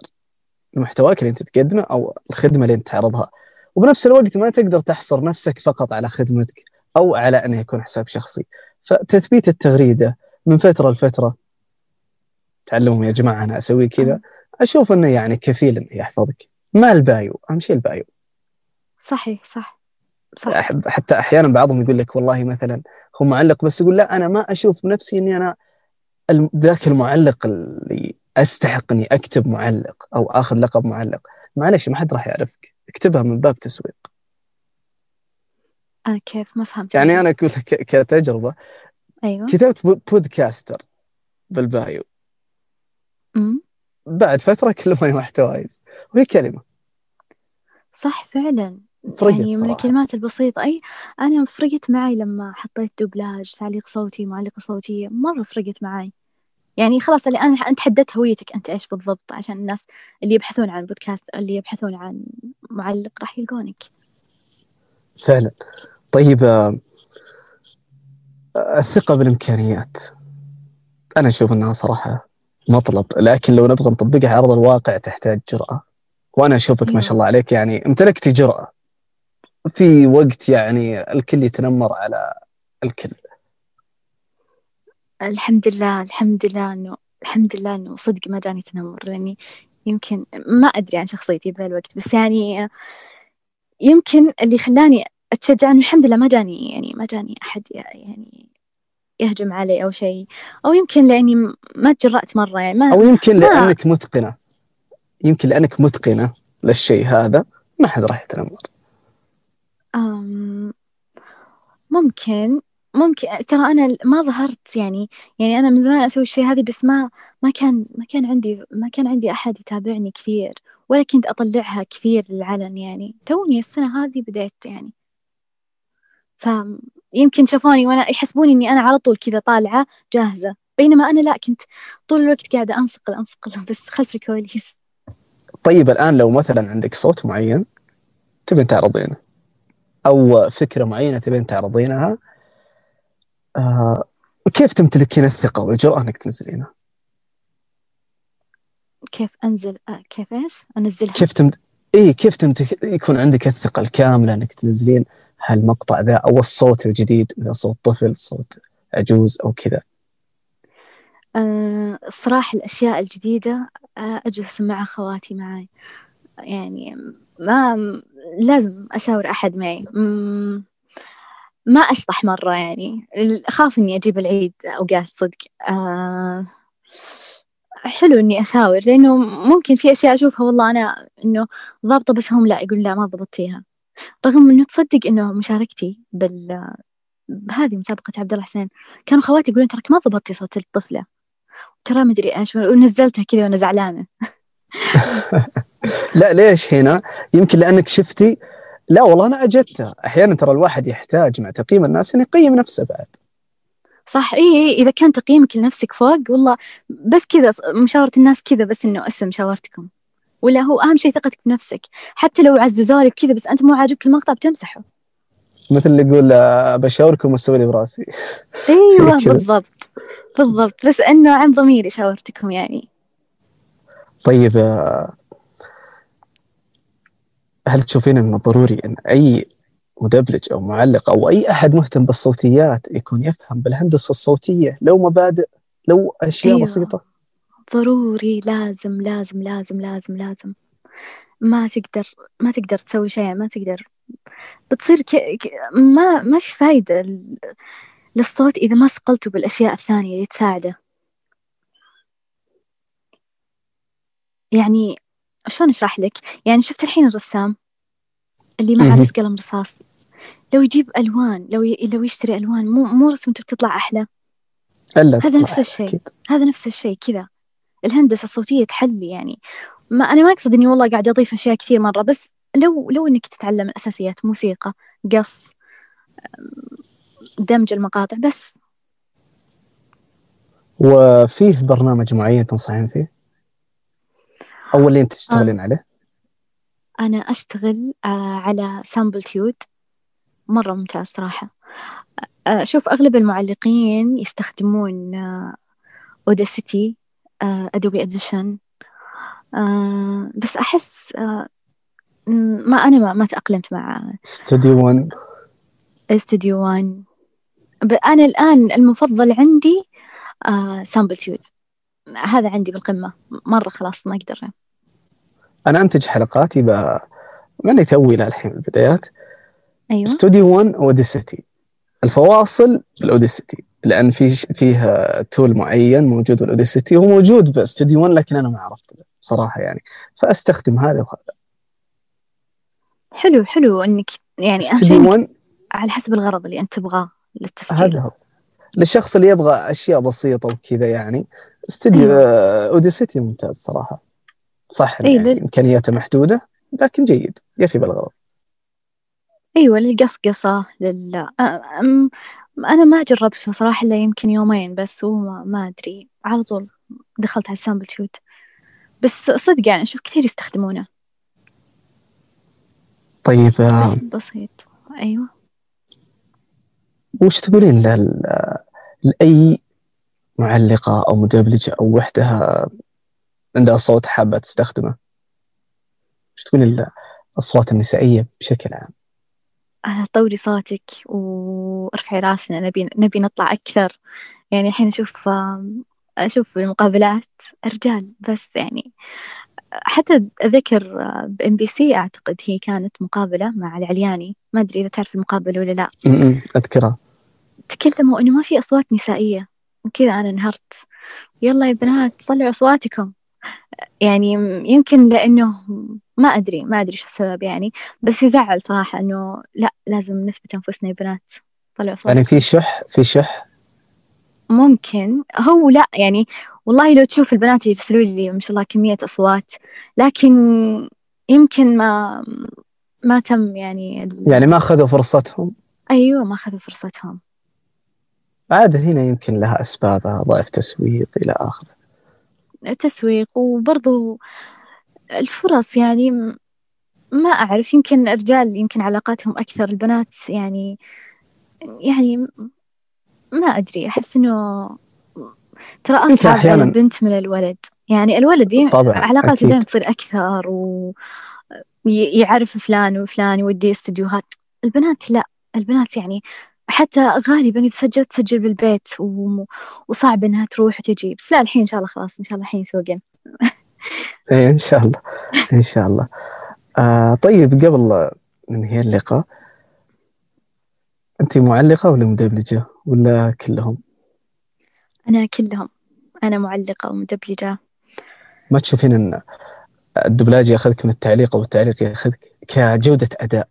لمحتواك اللي أنت تقدمه أو الخدمة اللي أنت تعرضها. وبنفس الوقت ما تقدر تحصر نفسك فقط على خدمتك أو على أنه يكون حساب شخصي. فتثبيت التغريدة من فترة لفترة. تعلموا يا جماعة أنا أسوي كذا. أشوف أنه يعني كفيل أنه يحفظك ما ال bio؟ أهم شيء ال bio. صحيح صح. صح. أحب حتى أحيانا بعضهم يقول لك والله مثلا هو معلق بس يقول لا أنا ما أشوف بنفسي إني أنا ذاك المعلق اللي أستحق إني أكتب معلق أو آخذ لقب معلق. معلش ما حد راح يعرفك. اكتبها من باب تسويق. آه كيف؟ ما فهمت. يعني أنا أقول لك كتجربة. أيوة. كتبت بو- podcaster بال bio. أمم. بعد فترة كل ما محتوايز وهي كلمة. صح فعلا. فرقت يعني من. الكلمات البسيطة. أي أنا فرقت معي لما حطيت دوبلاج تعليق صوتي معلقة صوتية. مرة فرقت معي. يعني خلاص أنا أنت حددت هويتك أنت إيش بالضبط عشان الناس اللي يبحثون عن بودكاست اللي يبحثون عن معلق راح يلقونك. فعلا. طيب آه، الثقة بالإمكانيات. أنا أشوف إنها صراحة مطلب لكن لو نبغى نطبقها على أرض الواقع تحتاج جرأة. وأنا أشوفك ما شاء الله عليك يعني امتلكتي جرأة. في وقت يعني الكل يتنمر على الكل. الحمد لله الحمد لله إنه الحمد لله إنه صدق ما جاني تنمر. لأني يمكن ما أدري عن شخصيتي بذا الوقت بس يعني يمكن اللي خلاني أتشجع إنه الحمد لله ما جاني يعني ما جاني أحد يعني يهجم علي أو شيء. أو يمكن لأني ما تجرأت مرة يعني ما أو يمكن ما- لأنك متقنة. يمكن لأنك متقنة للشيء هذا ما حد راح يتنمر. أم ممكن. ممكن ترى أنا ما ظهرت يعني يعني أنا من زمان أسوي الشيء هذا بس ما ما كان ما كان عندي ما كان عندي أحد يتابعني كثير ولا كنت أطلعها كثير للعلن يعني. توني السنة هذه بديت يعني. فيمكن شافوني وأنا يحسبوني إني أنا على طول كذا طالعة جاهزة. بينما أنا لا كنت طول الوقت قاعدة أنصقل أنصقل بس خلف الكواليس. طيب الآن لو مثلا عندك صوت معين تبين تعرضينه أو فكرة معينة تبين تعرضينها آه كيف تمتلكين الثقة والجرأة إنك تنزلينها؟ كيف أنزل؟ آه كيف إيش؟ أنزلها. كيف تمت... إيه كيف تمتلك يكون عندك الثقة الكاملة إنك تنزلين هالمقطع ذا أو الصوت الجديد إذا صوت طفل صوت عجوز أو كذا. آه الصراحة الأشياء الجديدة آه أجلس أسمعها خواتي معي يعني ما لازم أشاور أحد معي. ما أشطح مرة يعني. أخاف إني أجيب العيد أوقات صدق. آه حلو إني أشاور لأنه ممكن في أشياء أشوفها والله أنا إنه ضابطة بس هم لا يقول لا ما ضبطتيها. رغم إنه تصدق إنه مشاركتي بال بهذه مسابقة عبد الله حسين كانوا خواتي يقولون تراك ما ضبطتي صوت الطفلة. ترى ما أدري إيش ونزلتها كذا وأنا زعلانة. (laughs) لا ليش هنا؟ يمكن لأنك شفتي لا والله أنا أجدتها. أحيانا ترى الواحد يحتاج مع تقييم الناس أن يقيم نفسه بعد. صح إيه إيه إذا كان تقييمك لنفسك فوق والله بس كذا مشاورة الناس كذا بس إنه أسم شاورتكم ولا هو أهم شيء ثقتك بنفسك. حتى لو عززوا لك كذا بس أنت مو عاجبك المقطع بتمسحه. مثل اللي يقول آه، بشاوركم واسوي لي براسي. (laughs) (laughs) كذا. بالضبط بالضبط. بس إنه عن ضميري شاورتكم يعني. طيب آه، هل تشوفين إنه ضروري إن أي مدبلج أو معلق أو أي أحد مهتم بالصوتيات يكون يفهم بالهندسة الصوتية لو مبادئ لو أشياء أيوة. بسيطة؟ ضروري لازم لازم لازم لازم لازم. ما تقدر ما تقدر تسوي شيء ما تقدر. بتصير ك... ك... ما ما في فايدة ل- للصوت إذا ما صقلته بالأشياء الثانية اللي تساعده يعني شلون أشرح لك؟ يعني شفت الحين الرسام اللي معه مهم. بس قلم رصاص. لو يجيب ألوان لو ي... لو يشتري ألوان مو مو رسمته بتطلع أحلى؟ إلا هذا نفس الشيء. هذا نفس الشيء كذا. الهندسة الصوتية تحلي يعني. ما أنا ما أقصد إني والله قاعدة أضيف أشياء كثير مرة بس لو لو إنك تتعلم الأساسيات موسيقى قص دمج المقاطع بس. وفيه برنامج معين تنصحين فيه؟ أو اللي أنت تشتغلين عليه؟ أنا أشتغل آه، على Samplitude. مرة ممتاز صراحة. آه، أشوف أغلب المعلقين يستخدمون Audacity Adobe Audition بس أحس آه، م- ما أنا ما, ما تأقلمت مع استوديو 1 Studio One ب- أنا الآن المفضل عندي آه Samplitude. هذا عندي بالقمة. مرة خلاص ما أقدر. أنا أنتج حلقاتي ب... ماني توي للحين البدايات. أيوة. استوديو 1 Audacity الفواصل بال Audacity. لأن في فيها tool معين موجود بال Audacity. هو موجود باستوديو 1 لكن أنا ما عرفت صراحة يعني. فأستخدم هذا وهذا. حلو حلو إنك يعني 1 على حسب الغرض اللي أنت تبغاه للتسجيل. هذا هو. للشخص اللي يبغى أشياء بسيطة وكذا يعني استوديو أيوة. آه، Audacity ممتاز صراحة. صح إيه، يعني لل- إمكانياته محدودة لكن جيد. يفي بالغرض أيوة للقصقصة لل آه، أنا ما جربته صراحة إلا يمكن يومين بس وما ما أدري. على طول دخلت على ال Samplitude. بس صدق يعني أشوف كثير يستخدمونه. طيب آه، بس بسيط. أيوة. وش تقولين لل... لأي معلقة أو مدبلجة أو وحدة عندها صوت حابة تستخدمه. وش تقولين للأصوات النسائية بشكل عام؟ طوري صوتك وأرفعي راسنا نبي نبي نطلع أكثر. يعني الحين أشوف أشوف المقابلات رجال بس يعني. حتى أذكر بإم بي سي أعتقد هي كانت مقابلة مع العلياني. ما أدري إذا تعرف المقابلة ولا لا. أذكرها. تكلموا إنه ما في أصوات نسائية. كذا أنا انهرت. يلا يا بنات طلعوا أصواتكم. يعني يمكن لأنه ما أدري ما أدري شو السبب يعني بس يزعل صراحة إنه لا لازم نثبت أنفسنا يا بنات. طلعوا صوت يعني في شح؟ في شح؟ ممكن. هو لا يعني والله لو تشوف البنات يرسلوا لي ما شاء الله كمية أصوات لكن يمكن ما ما تم يعني ال... يعني ما أخذوا فرصتهم؟ أيوة ما أخذوا فرصتهم. عاد هنا يمكن لها أسبابها ضعف تسويق إلى آخره تسويق وبرضو الفرص يعني ما أعرف يمكن الرجال يمكن علاقاتهم أكثر البنات يعني يعني ما أدري أحس إنه ترى أصعب أحياناً- البنت من الولد. يعني الولد ي- طبعاً، علاقاته. دائما تصير أكثر ويعرف فلان وفلان يودي استديوهات. البنات لا البنات يعني حتى غالبا إذا سجلت تسجل بالبيت و... وصعب إنها تروح وتجي. بس لا الحين إن شاء الله خلاص إن شاء الله الحين يسوقن (laughs) إيه إن شاء الله. إن شاء الله. آه طيب قبل ننهي اللقاء أنت معلقة ولا مدبلجة؟ ولا كلهم؟ أنا كلهم. أنا معلقة ومدبلجة. ما تشوفين أن الدبلاج ياخذك من التعليق أو التعليق ياخذك كجودة أداء؟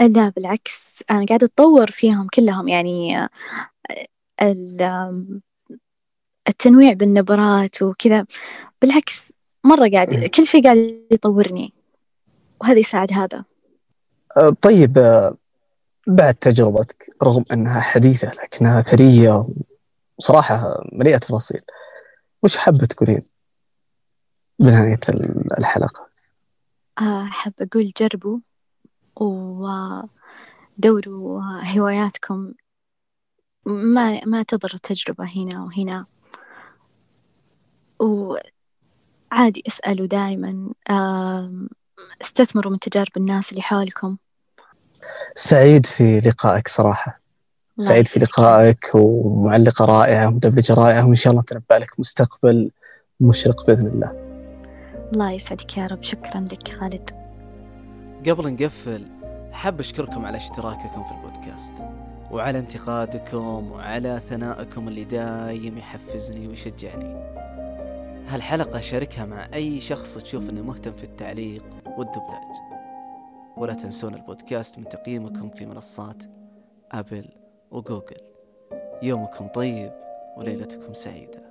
لا بالعكس أنا قاعدة أتطور فيهم كلهم. يعني التنويع بالنبرات وكذا. بالعكس مرة قاعد مم. كل شيء قاعد يطورني وهذا يساعد هذا. آه طيب آه بعد تجربتك رغم أنها حديثة لكنها ثرية وصراحة مليئة تفاصيل وش حابة تقولين بنهاية ال- الحلقة؟ آه، أحب أقول جربوا. ودوروا هواياتكم ما ما تضر التجربة هنا وهنا. وعادي أسألوا دائما استثمروا من تجارب الناس اللي حولكم. سعيد في لقائك صراحة. سعيد في. لقائك ومعلقة رائعة ومدبلجة رائعة وإن شاء الله تنبأ لك مستقبل مشرق بإذن الله. الله يسعدك يا رب. شكرا لك خالد. قبل نقفل حاب أشكركم على اشتراككم في البودكاست وعلى انتقادكم وعلى ثنائكم اللي دايم يحفزني ويشجعني. هالحلقة شاركها مع أي شخص تشوف أنه مهتم في التعليق والدبلاج. ولا تنسون البودكاست من تقييمكم في منصات أبل وجوجل. يومكم طيب وليلتكم سعيدة.